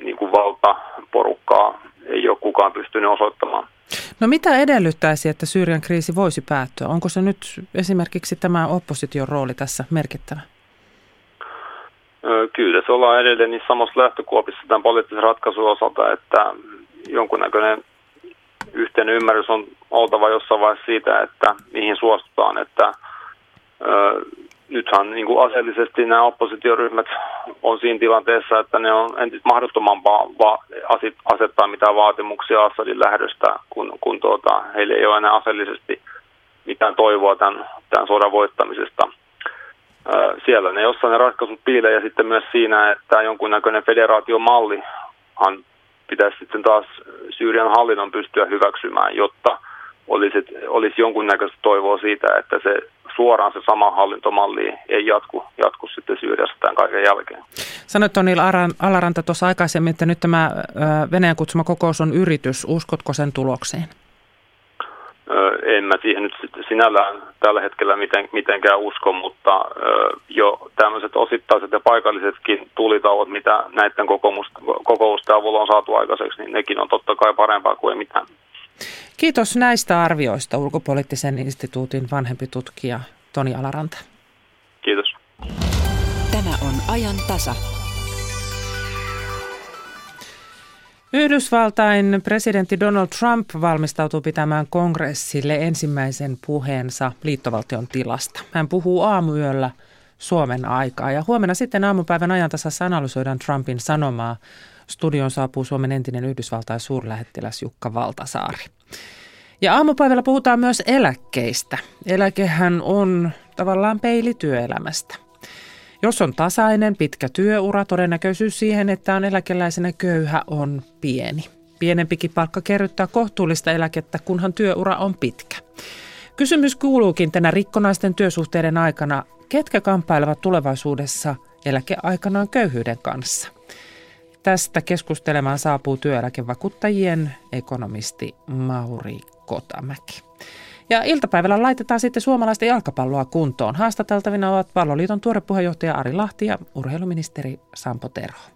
niin kuin valtaporukkaa ei ole kukaan pystynyt osoittamaan. No mitä edellyttäisi, että Syyrian kriisi voisi päättyä? Onko se nyt esimerkiksi tämä opposition rooli tässä merkittävä? Kyllä, se ollaan edelleen niin samassa lähtökuopissa tämän poliittisen ratkaisun osalta, että jonkunnäköinen yhteinen ymmärrys on oltava jossain vaiheessa siitä, että mihin suostutaan, että nythän niin kuin aseellisesti nämä oppositioryhmät on siinä tilanteessa, että ne on entistä mahdottomampaa va- asettaa mitään vaatimuksia Assadin lähdöstä, kun, kun tuota, heillä ei ole enää aseellisesti mitään toivoa tämän, tämän sodan voittamisesta. Siellä ne jossain ne ratkaisut piilee ja sitten myös siinä, että jonkunnäköinen federaatiomallihan pitäisi sitten taas Syyrian hallinnon pystyä hyväksymään, jotta olisi, olisi jonkunnäköistä toivoa siitä, että se suoraan se sama hallintomalli ei jatku, jatku sitten Syyriassa tämän kaiken jälkeen. Sanoit Toni Alaranta tuossa aikaisemmin, että nyt tämä Venäjän kutsuma kokous on yritys. Uskotko sen tulokseen? En mä siihen nyt sinällään tällä hetkellä miten, mitenkään usko, mutta jo tämmöiset osittaiset ja paikallisetkin tulitauot, mitä näiden kokousten avulla on saatu aikaiseksi, niin nekin on totta kai parempaa kuin mitään. Kiitos näistä arvioista ulkopoliittisen instituutin vanhempi tutkija Toni Alaranta. Kiitos. Tämä on ajan tasa. Yhdysvaltain presidentti Donald Trump valmistautuu pitämään kongressille ensimmäisen puheensa liittovaltion tilasta. Hän puhuu aamuyöllä Suomen aikaa ja huomenna sitten aamupäivän ajantasassa analysoidaan Trumpin sanomaa. Studion saapuu Suomen entinen Yhdysvaltain suurlähettiläs Jukka Valtasaari. Ja aamupäivällä puhutaan myös eläkkeistä. Eläkehän on tavallaan peili työelämästä. Jos on tasainen, pitkä työura, todennäköisyys siihen, että on eläkeläisenä köyhä, on pieni. Pienempikin palkka kerryttää kohtuullista eläkettä, kunhan työura on pitkä. Kysymys kuuluukin tänä rikkonaisten työsuhteiden aikana, ketkä kamppailevat tulevaisuudessa eläkeaikanaan köyhyyden kanssa? Tästä keskustelemaan saapuu työeläkevakuuttajien ekonomisti Mauri Kotamäki. Ja iltapäivällä laitetaan sitten suomalaista jalkapalloa kuntoon. Haastateltavina ovat Palloliiton tuore puheenjohtaja Ari Lahti ja urheiluministeri Sampo Terho.